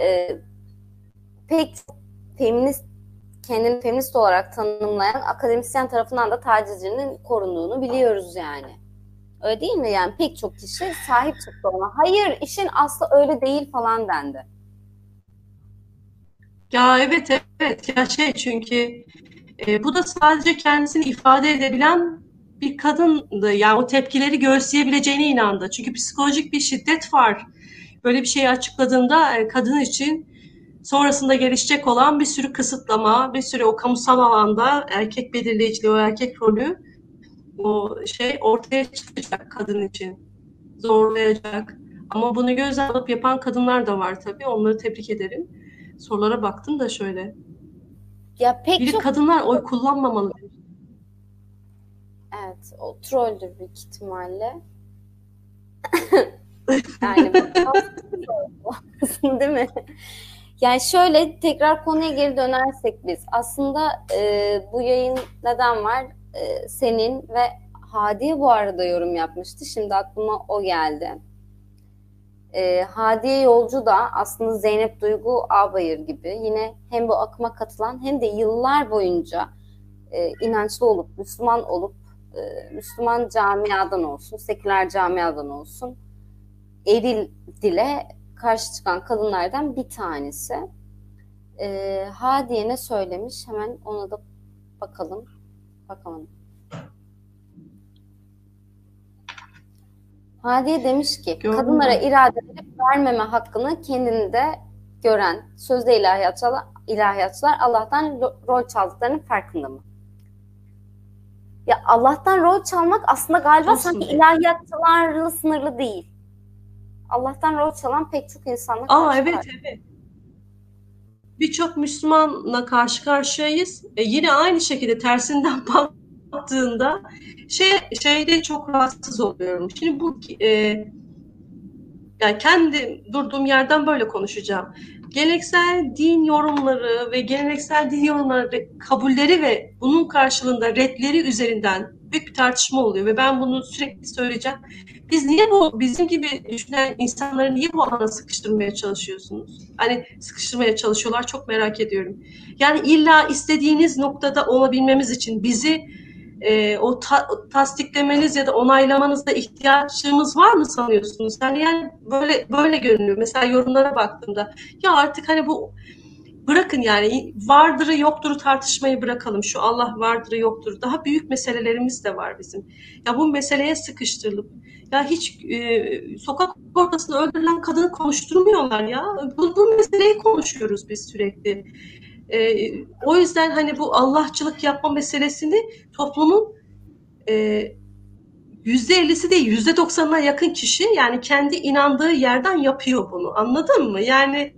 e, pek feminist kendini feminist olarak tanımlayan akademisyen tarafından da tacizcinin korunduğunu biliyoruz yani. Öyle değil mi? Yani pek çok kişi sahip çıktı ona. Hayır işin aslı öyle değil falan dendi. Ya evet evet ya şey çünkü e, bu da sadece kendisini ifade edebilen bir kadındı. Yani o tepkileri göğüsleyebileceğine inandı. Çünkü psikolojik bir şiddet var. Böyle bir şeyi açıkladığında e, kadın için sonrasında gelişecek olan bir sürü kısıtlama, bir sürü o kamusal alanda erkek belirleyiciliği, o erkek rolü o şey ortaya çıkacak kadın için. Zorlayacak. Ama bunu göz alıp yapan kadınlar da var tabii. Onları tebrik ederim. Sorulara baktım da şöyle. Ya pek Biri çok kadınlar oy kullanmamalı evet o trolldür büyük ihtimalle. yani bu değil mi? Yani şöyle tekrar konuya geri dönersek biz aslında e, bu yayın neden var? E, senin ve Hadiye bu arada yorum yapmıştı. Şimdi aklıma o geldi. E, Hadiye Yolcu da aslında Zeynep Duygu Ağbayır gibi yine hem bu akıma katılan hem de yıllar boyunca e, inançlı olup, Müslüman olup, e, Müslüman camiadan olsun, seküler camiadan olsun, eril dile karşı çıkan kadınlardan bir tanesi. E, Hadiye ne söylemiş? Hemen ona da bakalım. Bakalım. Hadiye demiş ki Gördüm kadınlara ben. irade verip vermeme hakkını kendinde gören sözde ilahiyatçılar, ilahiyatçılar Allah'tan ro- rol çaldıklarının farkında mı? Ya Allah'tan rol çalmak aslında galiba Nasıl sanki ilahiyatçılarla sınırlı değil. Allah'tan rol çalan pek çok insanla Aa evet karşıya. evet. Birçok Müslümanla karşı karşıyayız. E, yine aynı şekilde tersinden baktığında şey şeyde çok rahatsız oluyorum. Şimdi bu e, yani kendi durduğum yerden böyle konuşacağım. Geleneksel din yorumları ve geleneksel din yorumları kabulleri ve bunun karşılığında redleri üzerinden büyük bir tartışma oluyor ve ben bunu sürekli söyleyeceğim. Biz niye bu bizim gibi düşünen insanları niye bu alana sıkıştırmaya çalışıyorsunuz? Hani sıkıştırmaya çalışıyorlar çok merak ediyorum. Yani illa istediğiniz noktada olabilmemiz için bizi e, o ta, tasdiklemeniz ya da onaylamanızda ihtiyacımız var mı sanıyorsunuz? Yani, yani böyle böyle görünüyor. Mesela yorumlara baktığımda ya artık hani bu bırakın yani vardırı yoktur'u tartışmayı bırakalım. Şu Allah vardırı yoktur. Daha büyük meselelerimiz de var bizim. Ya bu meseleye sıkıştırılıp ya hiç e, sokak ortasında öldürülen kadını konuşturmuyorlar ya. Bu, bu meseleyi konuşuyoruz biz sürekli. E, o yüzden hani bu Allahçılık yapma meselesini toplumun e, yüzde ellisi değil yüzde doksanına yakın kişi yani kendi inandığı yerden yapıyor bunu. Anladın mı? Yani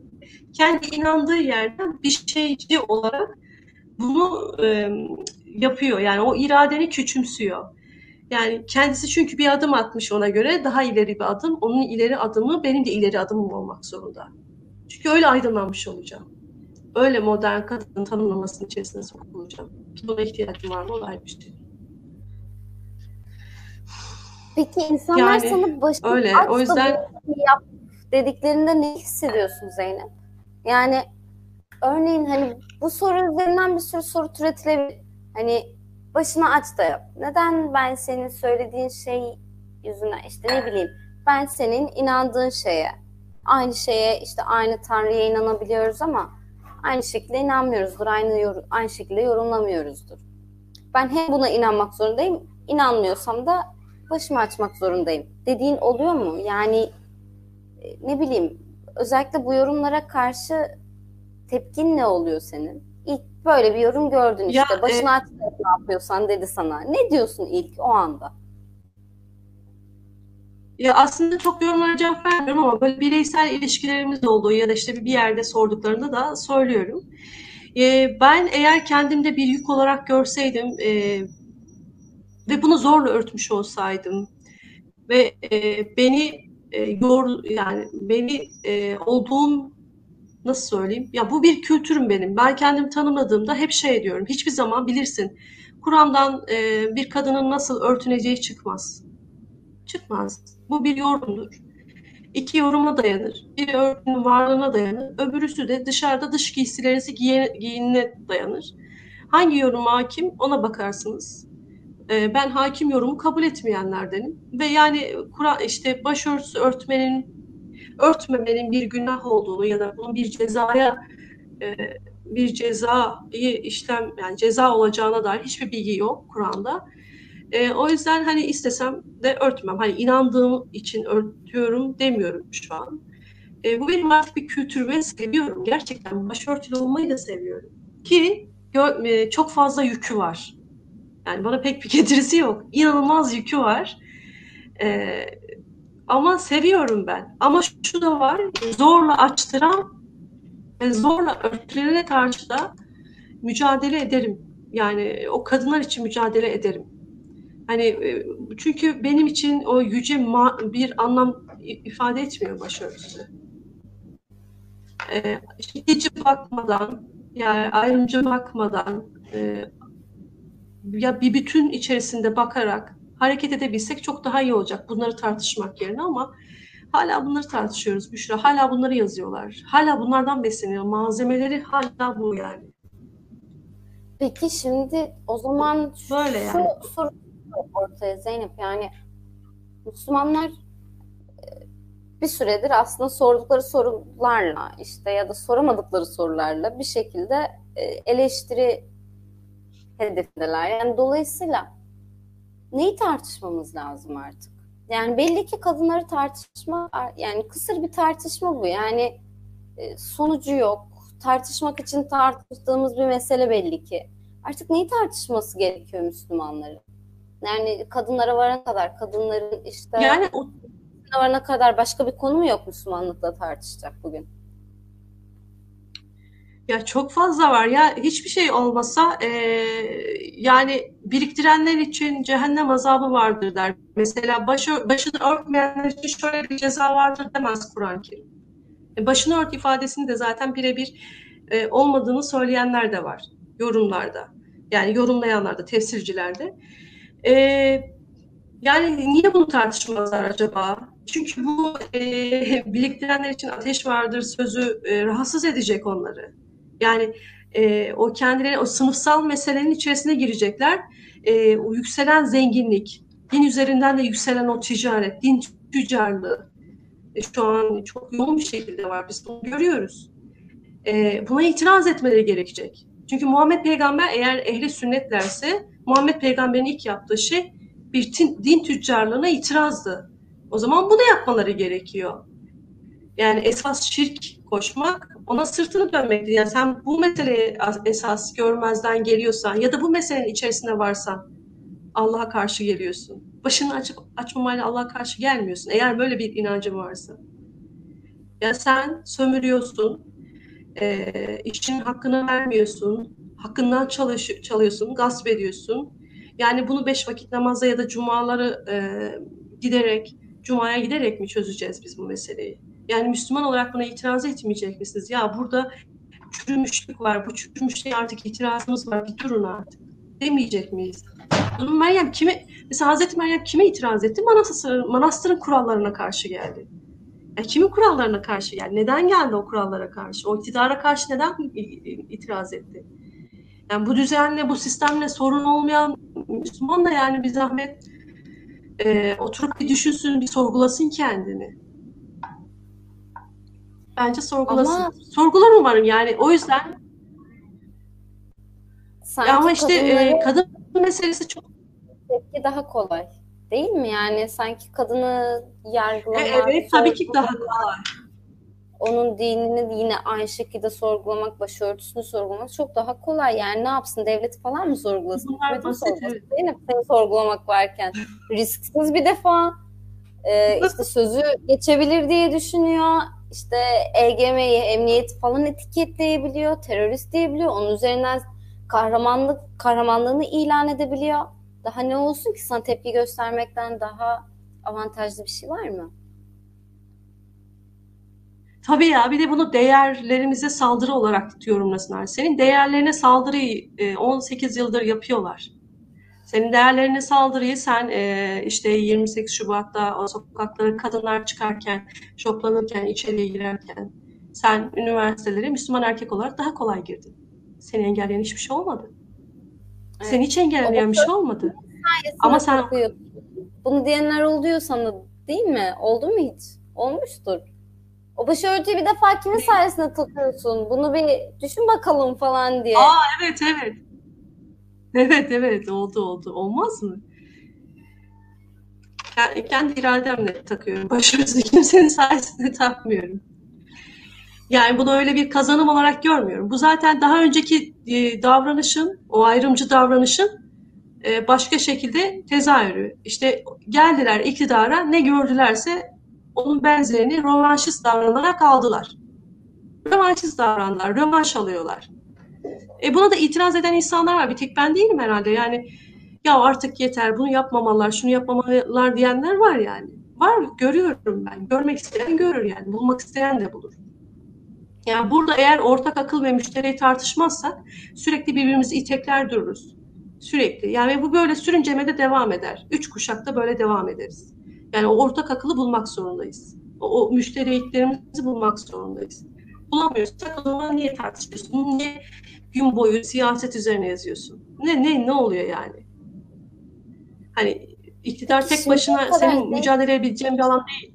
kendi inandığı yerden bir şeyci olarak bunu e, yapıyor. Yani o iradeni küçümsüyor. Yani kendisi çünkü bir adım atmış ona göre daha ileri bir adım. Onun ileri adımı benim de ileri adımım olmak zorunda. Çünkü öyle aydınlanmış olacağım. Öyle modern kadın tanımlamasının içerisine sokulacağım. Ki buna ihtiyacım var mı? O da ayrı bir şey. Peki insanlar Yani sana başını öyle. O yüzden yap dediklerinde ne hissediyorsun Zeynep? Yani örneğin hani bu soru üzerinden bir sürü soru türetilebilir. Hani başını aç da yap. Neden ben senin söylediğin şey yüzünden işte ne bileyim ben senin inandığın şeye aynı şeye işte aynı Tanrı'ya inanabiliyoruz ama aynı şekilde inanmıyoruzdur. Aynı aynı şekilde yorumlamıyoruzdur. Ben hem buna inanmak zorundayım, inanmıyorsam da başımı açmak zorundayım. Dediğin oluyor mu? Yani e, ne bileyim özellikle bu yorumlara karşı tepkin ne oluyor senin? Böyle bir yorum gördün Ya, işte. Başını aç da ne yapıyorsan dedi sana. Ne diyorsun ilk o anda? Ya aslında çok yorumlara cevap vermiyorum ama böyle bireysel ilişkilerimiz olduğu ya da işte bir yerde sorduklarında da söylüyorum. Ee, ben eğer kendimde bir yük olarak görseydim e, ve bunu zorla örtmüş olsaydım ve e, beni e, yor yani beni e, olduğum nasıl söyleyeyim? Ya bu bir kültürüm benim. Ben kendimi tanımladığımda hep şey diyorum. Hiçbir zaman bilirsin. Kur'an'dan e, bir kadının nasıl örtüneceği çıkmaz. Çıkmaz. Bu bir yorumdur. İki yoruma dayanır. Biri örtünün varlığına dayanır. Öbürüsü de dışarıda dış giysilerinizi giye, giyinine dayanır. Hangi yorum hakim ona bakarsınız. Ee, ben hakim yorumu kabul etmeyenlerdenim. Ve yani Kur'an işte başörtüsü örtmenin örtmemenin bir günah olduğunu ya da bunun bir cezaya e, bir cezayı işlem yani ceza olacağına dair hiçbir bilgi yok Kur'an'da. E, o yüzden hani istesem de örtmem. Hani inandığım için örtüyorum demiyorum şu an. E, bu benim artık bir kültür ve seviyorum. Gerçekten başörtülü olmayı da seviyorum. Ki gö- e, çok fazla yükü var. Yani bana pek bir getirisi yok. İnanılmaz yükü var. Ee, ama seviyorum ben. Ama şu da var, zorla açtıran ve zorla örtülere karşı da mücadele ederim. Yani o kadınlar için mücadele ederim. Hani e, çünkü benim için o yüce bir anlam ifade etmiyor başörtüsü. Ee, şiddetçi bakmadan, yani ayrımcı bakmadan, e, ya bir bütün içerisinde bakarak hareket edebilsek çok daha iyi olacak bunları tartışmak yerine ama hala bunları tartışıyoruz Büşra. Hala bunları yazıyorlar. Hala bunlardan besleniyor. Malzemeleri hala bu yani. Peki şimdi o zaman şu, Böyle yani. soru ortaya Zeynep yani Müslümanlar e, bir süredir aslında sordukları sorularla işte ya da soramadıkları sorularla bir şekilde e, eleştiri hedefindeler. Yani dolayısıyla neyi tartışmamız lazım artık? Yani belli ki kadınları tartışma yani kısır bir tartışma bu. Yani e, sonucu yok. Tartışmak için tartıştığımız bir mesele belli ki. Artık neyi tartışması gerekiyor Müslümanların? Yani kadınlara varana kadar, kadınların işte yani o... varana kadar başka bir konu mu yok Müslümanlıkla tartışacak bugün? Ya çok fazla var ya hiçbir şey olmasa e, yani biriktirenler için cehennem azabı vardır der. Mesela başı, başını örtmeyenler için şöyle bir ceza vardır demez Kur'an-ı Kerim. E, başını ört ifadesini de zaten birebir e, olmadığını söyleyenler de var yorumlarda. Yani yorumlayanlarda, tefsircilerde. E, yani niye bunu tartışmazlar acaba? Çünkü bu e, biriktirenler için ateş vardır sözü e, rahatsız edecek onları. Yani e, o kendileri o sınıfsal meselenin içerisine girecekler. E, o yükselen zenginlik, din üzerinden de yükselen o ticaret, din tüccarlığı e, şu an çok yoğun bir şekilde var. Biz bunu görüyoruz. E, buna itiraz etmeleri gerekecek. Çünkü Muhammed Peygamber eğer ehli sünnetlerse Muhammed Peygamber'in ilk yaptığı şey bir din tüccarlığına itirazdı. O zaman bunu yapmaları gerekiyor. Yani esas şirk koşmak, ona sırtını dönmektir. Yani sen bu meseleyi esas görmezden geliyorsan ya da bu meselenin içerisinde varsan Allah'a karşı geliyorsun. Başını açıp açmamayla Allah'a karşı gelmiyorsun. Eğer böyle bir inancın varsa. Ya sen sömürüyorsun, e, işin hakkını vermiyorsun, hakkından çalış, çalıyorsun, gasp ediyorsun. Yani bunu beş vakit namaza ya da cumaları e, giderek, cumaya giderek mi çözeceğiz biz bu meseleyi? Yani Müslüman olarak buna itiraz etmeyecek misiniz? Ya burada çürümüşlük var, bu çürümüşlüğe artık itirazımız var, bir durun artık. Demeyecek miyiz? Bunun Meryem kime, mesela Hazreti Meryem kime itiraz etti? Manastırın, manastırın kurallarına karşı geldi. Yani kimin kurallarına karşı geldi? Neden geldi o kurallara karşı? O iktidara karşı neden itiraz etti? Yani bu düzenle, bu sistemle sorun olmayan Müslüman da yani bir zahmet e, oturup bir düşünsün, bir sorgulasın kendini. Bence sorgulasın. Ama... Sorgular umarım yani. O yüzden Sanki ama işte e, kadın meselesi çok tepki daha kolay. Değil mi? Yani sanki kadını yargılamak. E, evet tabii ki daha kolay. Onun dinini yine aynı şekilde sorgulamak, başörtüsünü sorgulamak çok daha kolay. Yani ne yapsın? Devleti falan mı sorgulasın? Bunlar basit, evet. Değil? Seni sorgulamak varken. Risksiz bir defa. E, işte sözü geçebilir diye düşünüyor işte EGM'yi, emniyet falan etiketleyebiliyor, terörist diyebiliyor. Onun üzerinden kahramanlık kahramanlığını ilan edebiliyor. Daha ne olsun ki sana tepki göstermekten daha avantajlı bir şey var mı? Tabii ya bir de bunu değerlerimize saldırı tutuyorum yorumlasınlar. Senin değerlerine saldırıyı 18 e, yıldır yapıyorlar. Senin değerlerine saldırıyı sen e, işte 28 Şubat'ta o sokaklara kadınlar çıkarken, şoplanırken, içeriye girerken sen üniversitelere Müslüman erkek olarak daha kolay girdin. Seni engelleyen hiçbir şey olmadı. Evet. Seni hiç engelleyen bir şey olmadı. Ama sen bunu diyenler oluyor sana değil mi? Oldu mu hiç? Olmuştur. O başörtüyü bir defa kimin sayesinde takıyorsun? Bunu bir düşün bakalım falan diye. Aa evet evet. Evet evet oldu oldu. Olmaz mı? Kendi irademle takıyorum. Başarısı kimsenin sayesinde takmıyorum. Yani bunu öyle bir kazanım olarak görmüyorum. Bu zaten daha önceki e, davranışın, o ayrımcı davranışın e, başka şekilde tezahürü. İşte geldiler iktidara ne gördülerse onun benzerini rövanşist davranarak aldılar. Rövanşist davrandılar, rövanş alıyorlar. E buna da itiraz eden insanlar var. Bir tek ben değilim herhalde. Yani ya artık yeter bunu yapmamalar, şunu yapmamalar diyenler var yani. Var görüyorum ben. Görmek isteyen görür yani. Bulmak isteyen de bulur. Yani burada eğer ortak akıl ve müşteriyi tartışmazsak sürekli birbirimizi itekler dururuz. Sürekli. Yani bu böyle sürüncemede devam eder. Üç kuşakta böyle devam ederiz. Yani o ortak akıllı bulmak zorundayız. O, o müşteriklerimizi bulmak zorundayız. Bulamıyorsak o zaman niye tartışıyorsun? Niye gün boyu siyaset üzerine yazıyorsun? Ne ne ne oluyor yani? Hani iktidar tek başına senin mücadele edebileceğin bir alan değil.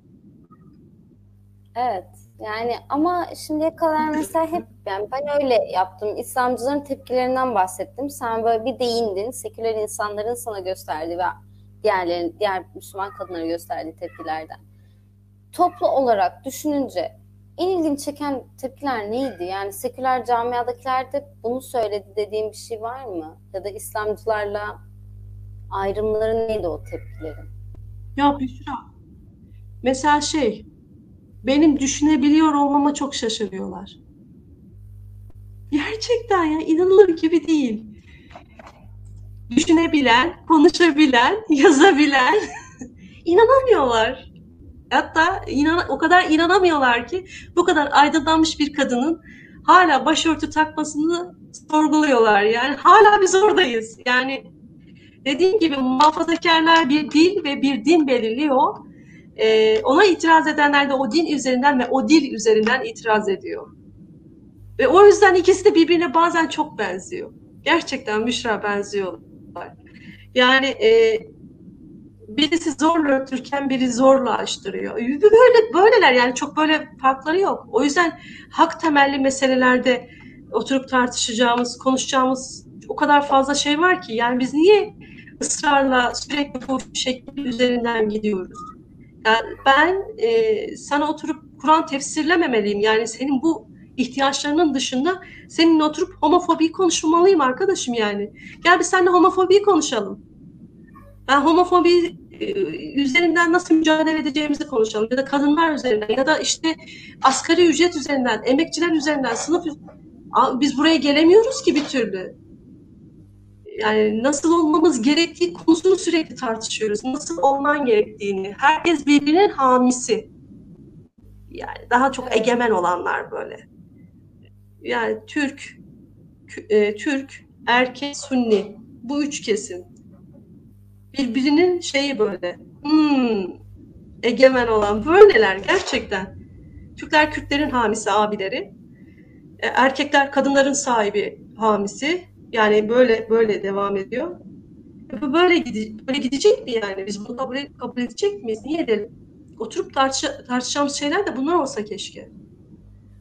Evet. Yani ama şimdiye kadar mesela hep yani ben öyle yaptım. İslamcıların tepkilerinden bahsettim. Sen böyle bir değindin. Seküler insanların sana gösterdiği ve diğerlerin, diğer Müslüman kadınlara gösterdiği tepkilerden. Toplu olarak düşününce en ilginç çeken tepkiler neydi? Yani seküler camiadakilerde bunu söyledi dediğim bir şey var mı? Ya da İslamcılarla ayrımları neydi o tepkilerin? Ya Büşra, mesela şey, benim düşünebiliyor olmama çok şaşırıyorlar. Gerçekten ya inanılır gibi değil. Düşünebilen, konuşabilen, yazabilen inanamıyorlar. Hatta inan o kadar inanamıyorlar ki bu kadar aydınlanmış bir kadının hala başörtü takmasını sorguluyorlar. Yani hala biz oradayız. Yani dediğim gibi muhafazakarlar bir dil ve bir din belirliyor. Ee, ona itiraz edenler de o din üzerinden ve o dil üzerinden itiraz ediyor. Ve o yüzden ikisi de birbirine bazen çok benziyor. Gerçekten Müşra benziyorlar. Yani e, birisi zorla ötürken biri zorla açtırıyor. Böyle böyleler yani çok böyle farkları yok. O yüzden hak temelli meselelerde oturup tartışacağımız, konuşacağımız o kadar fazla şey var ki yani biz niye ısrarla sürekli bu şekil üzerinden gidiyoruz? Yani ben e, sana oturup Kur'an tefsirlememeliyim. Yani senin bu ihtiyaçlarının dışında seninle oturup homofobiyi konuşmalıyım arkadaşım yani. Gel biz seninle homofobiyi konuşalım. Ben homofobi üzerinden nasıl mücadele edeceğimizi konuşalım. Ya da kadınlar üzerinden ya da işte asgari ücret üzerinden, emekçiler üzerinden, sınıf biz buraya gelemiyoruz ki bir türlü. Yani nasıl olmamız gerektiği konusunu sürekli tartışıyoruz. Nasıl olman gerektiğini. Herkes birbirinin hamisi. Yani daha çok egemen olanlar böyle. Yani Türk, e, Türk, erkek, Sunni. Bu üç kesim birbirinin şeyi böyle hmm, egemen olan böyleler gerçekten. Türkler Kürtlerin hamisi abileri. E, erkekler kadınların sahibi hamisi. Yani böyle böyle devam ediyor. E, bu böyle, gide, böyle gidecek mi yani? Biz bunu kabul, kabul edecek miyiz? Niye edelim? Oturup tartış, tartışacağımız şeyler de bunlar olsa keşke.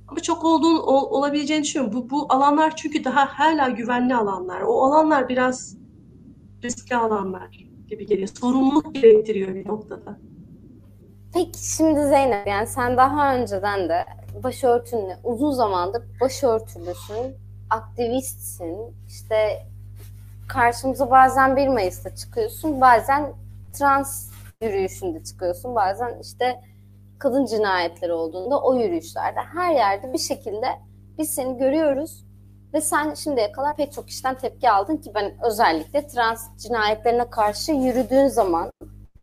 Ama çok olduğunu ol, olabileceğini düşünüyorum. Bu, bu alanlar çünkü daha hala güvenli alanlar. O alanlar biraz riskli alanlar gibi geliyor. Sorumluluk gerektiriyor bir noktada. Peki şimdi Zeynep yani sen daha önceden de başörtünle uzun zamandır başörtülüsün, aktivistsin. İşte karşımıza bazen 1 Mayıs'ta çıkıyorsun, bazen trans yürüyüşünde çıkıyorsun, bazen işte kadın cinayetleri olduğunda o yürüyüşlerde her yerde bir şekilde biz seni görüyoruz ve sen şimdiye kadar pek çok kişiden tepki aldın ki ben özellikle trans cinayetlerine karşı yürüdüğün zaman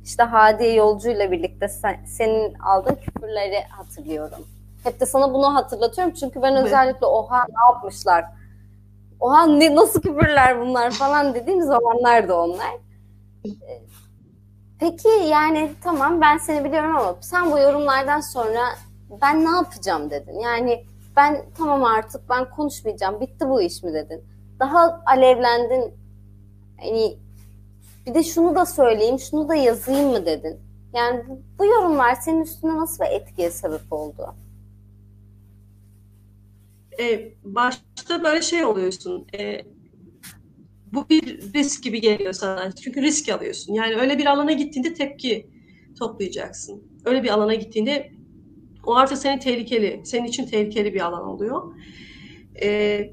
işte Hadiye Yolcu ile birlikte sen, senin aldığın küfürleri hatırlıyorum. Hep de sana bunu hatırlatıyorum çünkü ben özellikle oha ne yapmışlar? Oha ne, nasıl küfürler bunlar falan dediğim zamanlar da onlar. Peki yani tamam ben seni biliyorum ama sen bu yorumlardan sonra ben ne yapacağım dedin. Yani ben tamam artık ben konuşmayacağım bitti bu iş mi dedin. Daha alevlendin hani bir de şunu da söyleyeyim şunu da yazayım mı dedin. Yani bu, bu yorumlar senin üstüne nasıl bir etkiye sebep oldu? Ee, başta böyle şey oluyorsun. E, bu bir risk gibi geliyor sana. Çünkü risk alıyorsun. Yani öyle bir alana gittiğinde tepki toplayacaksın. Öyle bir alana gittiğinde o artık senin tehlikeli, senin için tehlikeli bir alan oluyor. Ee,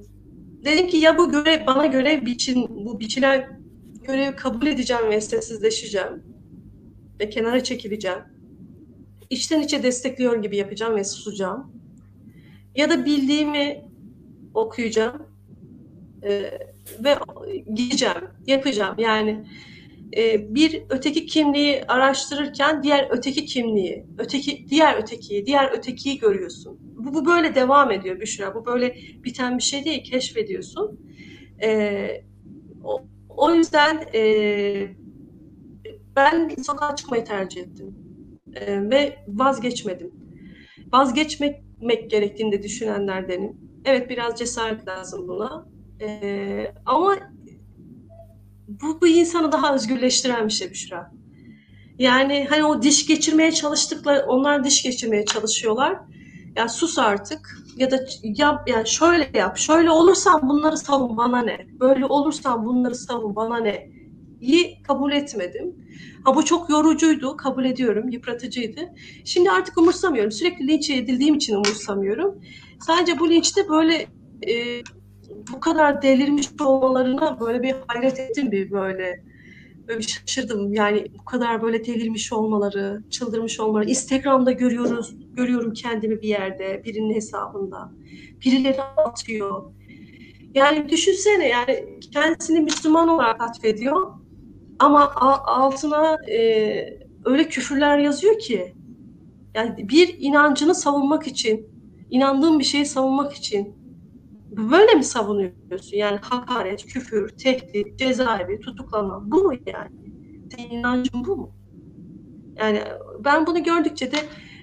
dedim ki ya bu göre bana göre biçin, bu biçilen görevi kabul edeceğim ve sessizleşeceğim. Ve kenara çekileceğim. İçten içe destekliyor gibi yapacağım ve susacağım. Ya da bildiğimi okuyacağım. Ee, ve gideceğim, yapacağım. Yani e, bir öteki kimliği araştırırken diğer öteki kimliği, öteki diğer ötekiyi, diğer ötekiyi görüyorsun. Bu, bu böyle devam ediyor Büşra. Bu böyle biten bir şey değil, keşfediyorsun. E, o, o yüzden e, ben sokağa çıkmayı tercih ettim. E, ve vazgeçmedim. Vazgeçmek gerektiğini de düşünenlerdenim. Evet biraz cesaret lazım buna. E, ama bu, bu insanı daha özgürleştiren bir şey Büşra. Yani hani o diş geçirmeye çalıştıkları, onlar diş geçirmeye çalışıyorlar. Ya sus artık ya da yap yani şöyle yap. Şöyle olursan bunları savun bana ne? Böyle olursan bunları savun bana ne? İyi kabul etmedim. Ha bu çok yorucuydu, kabul ediyorum, yıpratıcıydı. Şimdi artık umursamıyorum. Sürekli linç edildiğim için umursamıyorum. Sadece bu linçte böyle e, bu kadar delirmiş olmalarına böyle bir hayret ettim bir böyle. Böyle bir şaşırdım. Yani bu kadar böyle delirmiş olmaları, çıldırmış olmaları. Instagram'da görüyoruz, görüyorum kendimi bir yerde, birinin hesabında. Birileri atıyor. Yani düşünsene yani kendisini Müslüman olarak atfediyor. Ama altına e, öyle küfürler yazıyor ki yani bir inancını savunmak için, inandığın bir şeyi savunmak için Böyle mi savunuyorsun? Yani hakaret, küfür, tehdit, cezaevi, tutuklama. Bu mu yani? Senin inancın bu mu? Yani ben bunu gördükçe de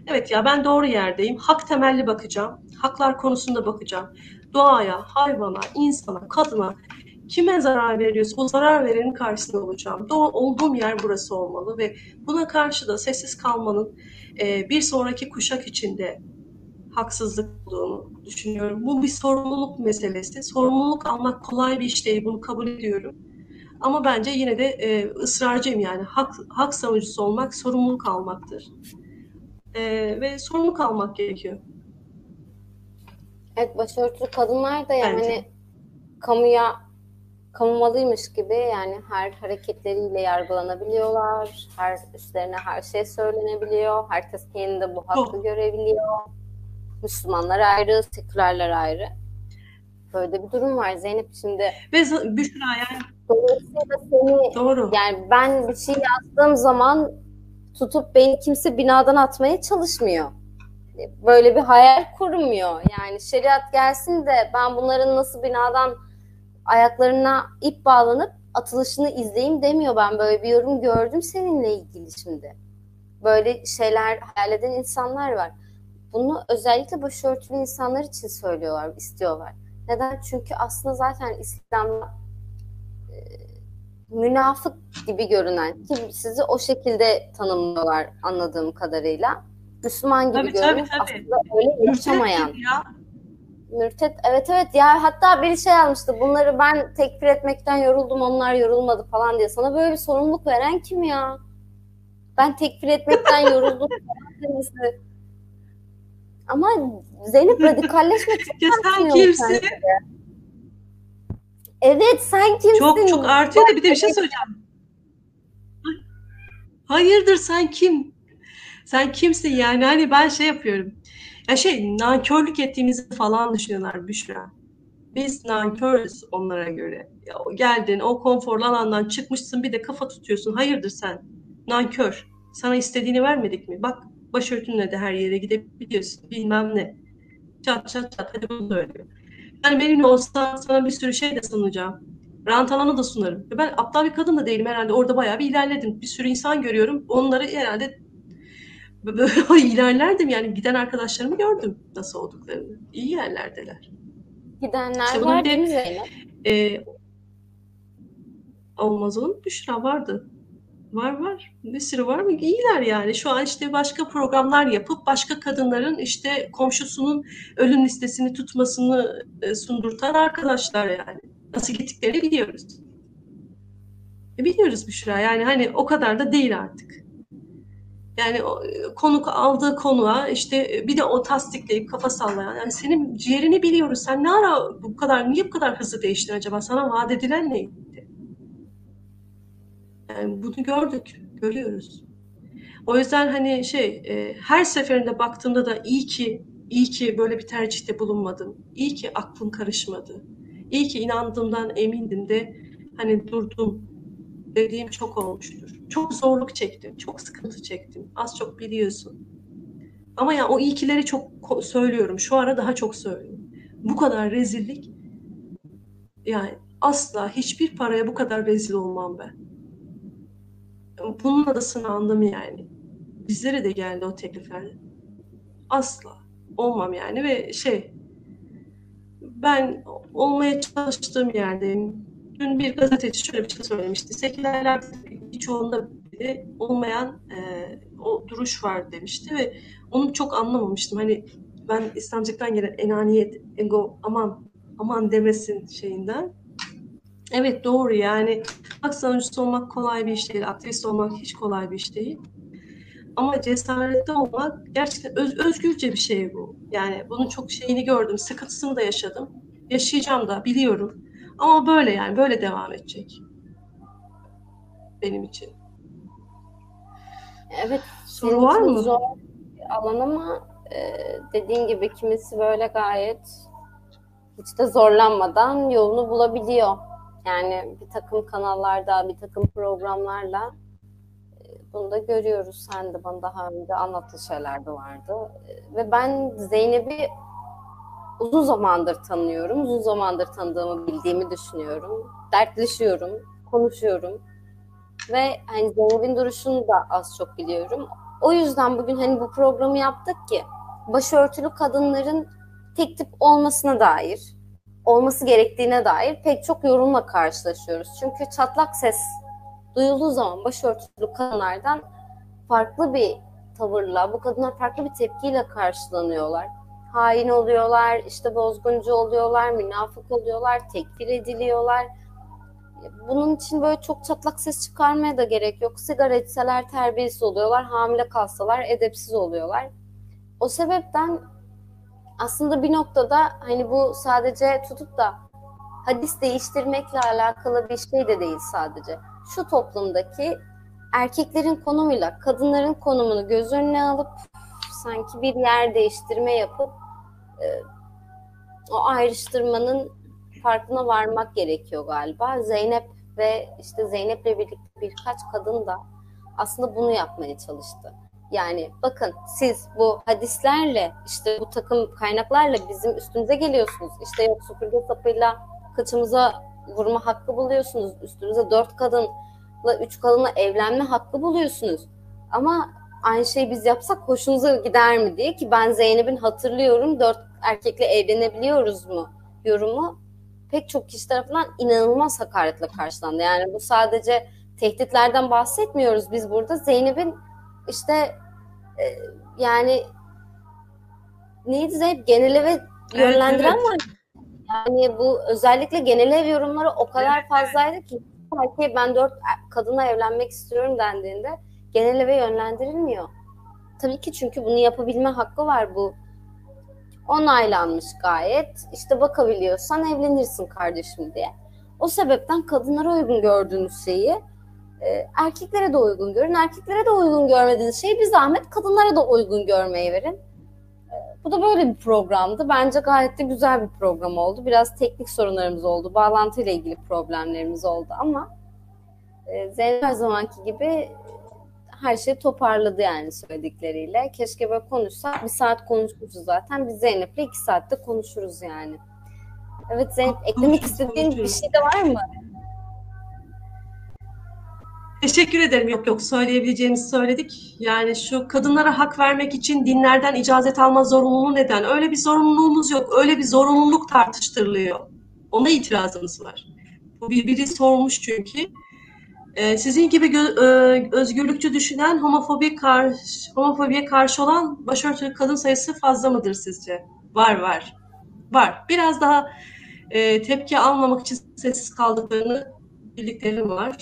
evet ya ben doğru yerdeyim. Hak temelli bakacağım. Haklar konusunda bakacağım. Doğaya, hayvana, insana, kadına kime zarar veriyorsa o zarar verenin karşısında olacağım. Doğru, olduğum yer burası olmalı ve buna karşı da sessiz kalmanın e, bir sonraki kuşak içinde haksızlık olduğunu düşünüyorum. Bu bir sorumluluk meselesi. Sorumluluk almak kolay bir iş değil. Bunu kabul ediyorum. Ama bence yine de e, ısrarcıyım yani. Hak, hak savunucusu olmak sorumluluk almaktır. E, ve sorumluluk almak gerekiyor. Evet başörtülü kadınlar da yani bence. kamuya kamumalıymış gibi yani her hareketleriyle yargılanabiliyorlar. Her üstlerine her şey söylenebiliyor. Herkes kendinde bu hakkı oh. görebiliyor. Müslümanlar ayrı, sekülerler ayrı. Böyle bir durum var Zeynep şimdi. Ve Büşra yani. Dolayısıyla seni Doğru. yani ben bir şey yazdığım zaman tutup beni kimse binadan atmaya çalışmıyor. Böyle bir hayal kurmuyor. Yani şeriat gelsin de ben bunların nasıl binadan ayaklarına ip bağlanıp atılışını izleyeyim demiyor. Ben böyle bir yorum gördüm seninle ilgili şimdi. Böyle şeyler hayal eden insanlar var. Bunu özellikle başörtülü insanlar için söylüyorlar, istiyorlar. Neden? Çünkü aslında zaten İslam'da e, münafık gibi görünen ki sizi o şekilde tanımlıyorlar anladığım kadarıyla. Müslüman gibi görünüp aslında öyle yaşamayan. Ya. Mürtet evet evet ya hatta bir şey almıştı bunları ben tekfir etmekten yoruldum onlar yorulmadı falan diye sana böyle bir sorumluluk veren kim ya? Ben tekfir etmekten yoruldum ama Zeynep radikalleşme çok ya sen kimsin? Evet sen kimsin? Çok çok artıyor da bir de bir şey söyleyeceğim. Hayırdır sen kim? Sen kimsin yani? Hani ben şey yapıyorum. Ya şey nankörlük ettiğimizi falan düşünüyorlar Büşra. Biz nankörüz onlara göre. Ya, geldin o konforlu alandan çıkmışsın bir de kafa tutuyorsun. Hayırdır sen? Nankör. Sana istediğini vermedik mi? Bak başörtünle de her yere gidebiliyorsun bilmem ne. Çat çat çat hadi bunu söylüyor. Yani benimle olsa sana bir sürü şey de sunacağım. Rant alanı da sunarım. Ben aptal bir kadın da değilim herhalde. Orada bayağı bir ilerledim. Bir sürü insan görüyorum. Onları herhalde ilerlerdim yani giden arkadaşlarımı gördüm nasıl olduklarını. İyi yerlerdeler. Gidenler işte var değil mi Zeynep? E, olmaz onun Büşra vardı. Var var. Bir sürü var mı? İyiler yani. Şu an işte başka programlar yapıp başka kadınların işte komşusunun ölüm listesini tutmasını e, sundurtan arkadaşlar yani. Nasıl gittiklerini biliyoruz. E biliyoruz Büşra. Yani hani o kadar da değil artık. Yani e, konuk aldığı konuğa işte e, bir de o tasdikleyip kafa sallayan. Yani senin ciğerini biliyoruz. Sen ne ara bu kadar niye bu kadar hızlı değiştin acaba? Sana vaat edilen neydi? Yani bunu gördük, görüyoruz. O yüzden hani şey e, her seferinde baktığımda da iyi ki iyi ki böyle bir tercihte bulunmadım. İyi ki aklım karışmadı. İyi ki inandığımdan emindim de hani durdum dediğim çok olmuştur. Çok zorluk çektim, çok sıkıntı çektim. Az çok biliyorsun. Ama ya yani o iyikileri çok söylüyorum. Şu ara daha çok söylüyorum. Bu kadar rezillik yani asla hiçbir paraya bu kadar rezil olmam ben. Bunun da sınandım yani. Bizlere de geldi o teklifler. Asla olmam yani ve şey ben olmaya çalıştığım yerdeyim. Dün bir gazeteci şöyle bir şey söylemişti. Sekülerler birçoğunda bile olmayan e, o duruş var demişti ve onu çok anlamamıştım. Hani ben İslamcılıktan gelen enaniyet, ego, aman aman demesin şeyinden. Evet doğru yani hak savunucusu olmak kolay bir iş değil. Aktivist olmak hiç kolay bir iş değil. Ama cesaretli olmak gerçekten öz, özgürce bir şey bu. Yani bunun çok şeyini gördüm, sıkıntısını da yaşadım. Yaşayacağım da biliyorum. Ama böyle yani böyle devam edecek. Benim için. Evet. Soru var mı? Zor alan ama e, dediğin gibi kimisi böyle gayet hiç de zorlanmadan yolunu bulabiliyor. Yani bir takım kanallarda, bir takım programlarla e, bunu da görüyoruz. Sen de bana daha önce anlattığı şeyler de vardı. E, ve ben Zeynep'i uzun zamandır tanıyorum. Uzun zamandır tanıdığımı bildiğimi düşünüyorum. Dertleşiyorum, konuşuyorum. Ve hani Zeynep'in duruşunu da az çok biliyorum. O yüzden bugün hani bu programı yaptık ki başörtülü kadınların tek tip olmasına dair, olması gerektiğine dair pek çok yorumla karşılaşıyoruz. Çünkü çatlak ses duyulduğu zaman başörtülü kadınlardan farklı bir tavırla, bu kadınlar farklı bir tepkiyle karşılanıyorlar. Hain oluyorlar, işte bozguncu oluyorlar, münafık oluyorlar, tekfir ediliyorlar. Bunun için böyle çok çatlak ses çıkarmaya da gerek yok. Sigara içseler terbiyesiz oluyorlar, hamile kalsalar edepsiz oluyorlar. O sebepten aslında bir noktada hani bu sadece tutup da hadis değiştirmekle alakalı bir şey de değil sadece. Şu toplumdaki erkeklerin konumuyla kadınların konumunu göz önüne alıp sanki bir yer değiştirme yapıp e, o ayrıştırmanın farkına varmak gerekiyor galiba. Zeynep ve işte Zeynep'le birlikte birkaç kadın da aslında bunu yapmaya çalıştı. Yani bakın siz bu hadislerle işte bu takım kaynaklarla bizim üstümüze geliyorsunuz. İşte yok süpürge sapıyla kıçımıza vurma hakkı buluyorsunuz. Üstünüze dört kadınla üç kadınla evlenme hakkı buluyorsunuz. Ama aynı şeyi biz yapsak hoşunuza gider mi diye ki ben Zeynep'in hatırlıyorum dört erkekle evlenebiliyoruz mu yorumu pek çok kişi tarafından inanılmaz hakaretle karşılandı. Yani bu sadece tehditlerden bahsetmiyoruz biz burada. Zeynep'in işte e, yani neydi Zeynep geneleve yönlendiren evet, evet. var. Yani bu özellikle genel ev yorumları o kadar evet, fazlaydı ki erkeğe ben dört kadına evlenmek istiyorum dendiğinde genel eve yönlendirilmiyor. Tabii ki çünkü bunu yapabilme hakkı var bu. Onaylanmış gayet. İşte bakabiliyorsan evlenirsin kardeşim diye. O sebepten kadınlara uygun gördüğünüz şeyi e, erkeklere de uygun görün. Erkeklere de uygun görmediğiniz şeyi bir zahmet kadınlara da uygun görmeyi verin. E, bu da böyle bir programdı. Bence gayet de güzel bir program oldu. Biraz teknik sorunlarımız oldu. Bağlantıyla ilgili problemlerimiz oldu ama e, Zeynep her zamanki gibi her şeyi toparladı yani söyledikleriyle. Keşke böyle konuşsak. Bir saat konuşmuşuz zaten. Biz Zeynep'le iki saatte konuşuruz yani. Evet Zeynep eklemek istediğin bir şey de var mı? Teşekkür ederim. Yok yok söyleyebileceğimizi söyledik. Yani şu kadınlara hak vermek için dinlerden icazet alma zorunluluğu neden? Öyle bir zorunluluğumuz yok. Öyle bir zorunluluk tartıştırılıyor. Ona itirazımız var. Bu bir biri sormuş çünkü. Ee, sizin gibi gö- e, özgürlükçü düşünen homofobi karşı, homofobiye karşı olan başörtülü kadın sayısı fazla mıdır sizce? Var var. Var. Biraz daha e, tepki almamak için sessiz kaldıklarını bildiklerim var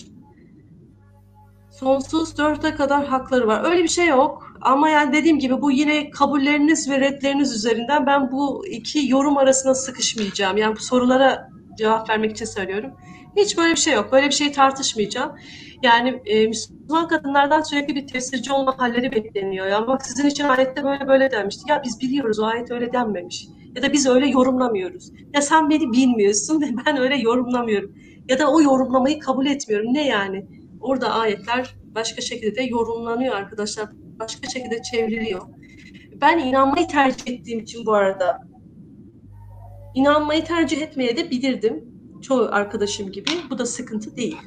sonsuz dörtte kadar hakları var. Öyle bir şey yok. Ama yani dediğim gibi bu yine kabulleriniz ve redleriniz üzerinden ben bu iki yorum arasında sıkışmayacağım. Yani bu sorulara cevap vermek için söylüyorum. Hiç böyle bir şey yok. Böyle bir şeyi tartışmayacağım. Yani e, Müslüman kadınlardan sürekli bir tesirci olma halleri bekleniyor. Ya bak sizin için ayette böyle böyle denmişti. Ya biz biliyoruz o ayet öyle denmemiş. Ya da biz öyle yorumlamıyoruz. Ya sen beni bilmiyorsun ve ben öyle yorumlamıyorum. Ya da o yorumlamayı kabul etmiyorum. Ne yani? Orada ayetler başka şekilde de yorumlanıyor arkadaşlar. Başka şekilde çevriliyor. Ben inanmayı tercih ettiğim için bu arada inanmayı tercih etmeye de bilirdim. Çoğu arkadaşım gibi. Bu da sıkıntı değil.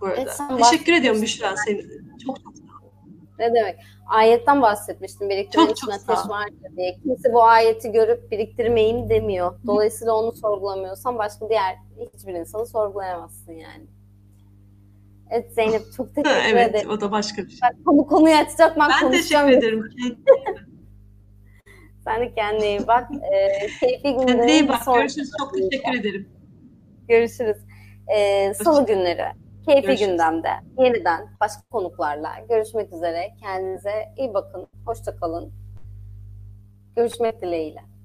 Bu arada. Evet, Teşekkür ediyorum Büşra seni. Çok çok ne demek? Ayetten bahsetmiştim. Biriktirmenin için ateş vardır diye. Kimse bu ayeti görüp biriktirmeyin demiyor. Dolayısıyla onu sorgulamıyorsan başka diğer hiçbir insanı sorgulayamazsın yani. Evet Zeynep çok teşekkür evet, ederim. Evet o da başka bir şey. Bak, konu konuyu açacak ben, ben teşekkür ederim. Sen de kendine iyi bak. Ee, keyifli günler. Kendine iyi bak. Görüşürüz. Çok teşekkür ederim. Görüşürüz. Ee, Salı günleri keyifli Görüşürüz. gündemde yeniden başka konuklarla görüşmek üzere. Kendinize iyi bakın. Hoşça kalın. Görüşmek dileğiyle.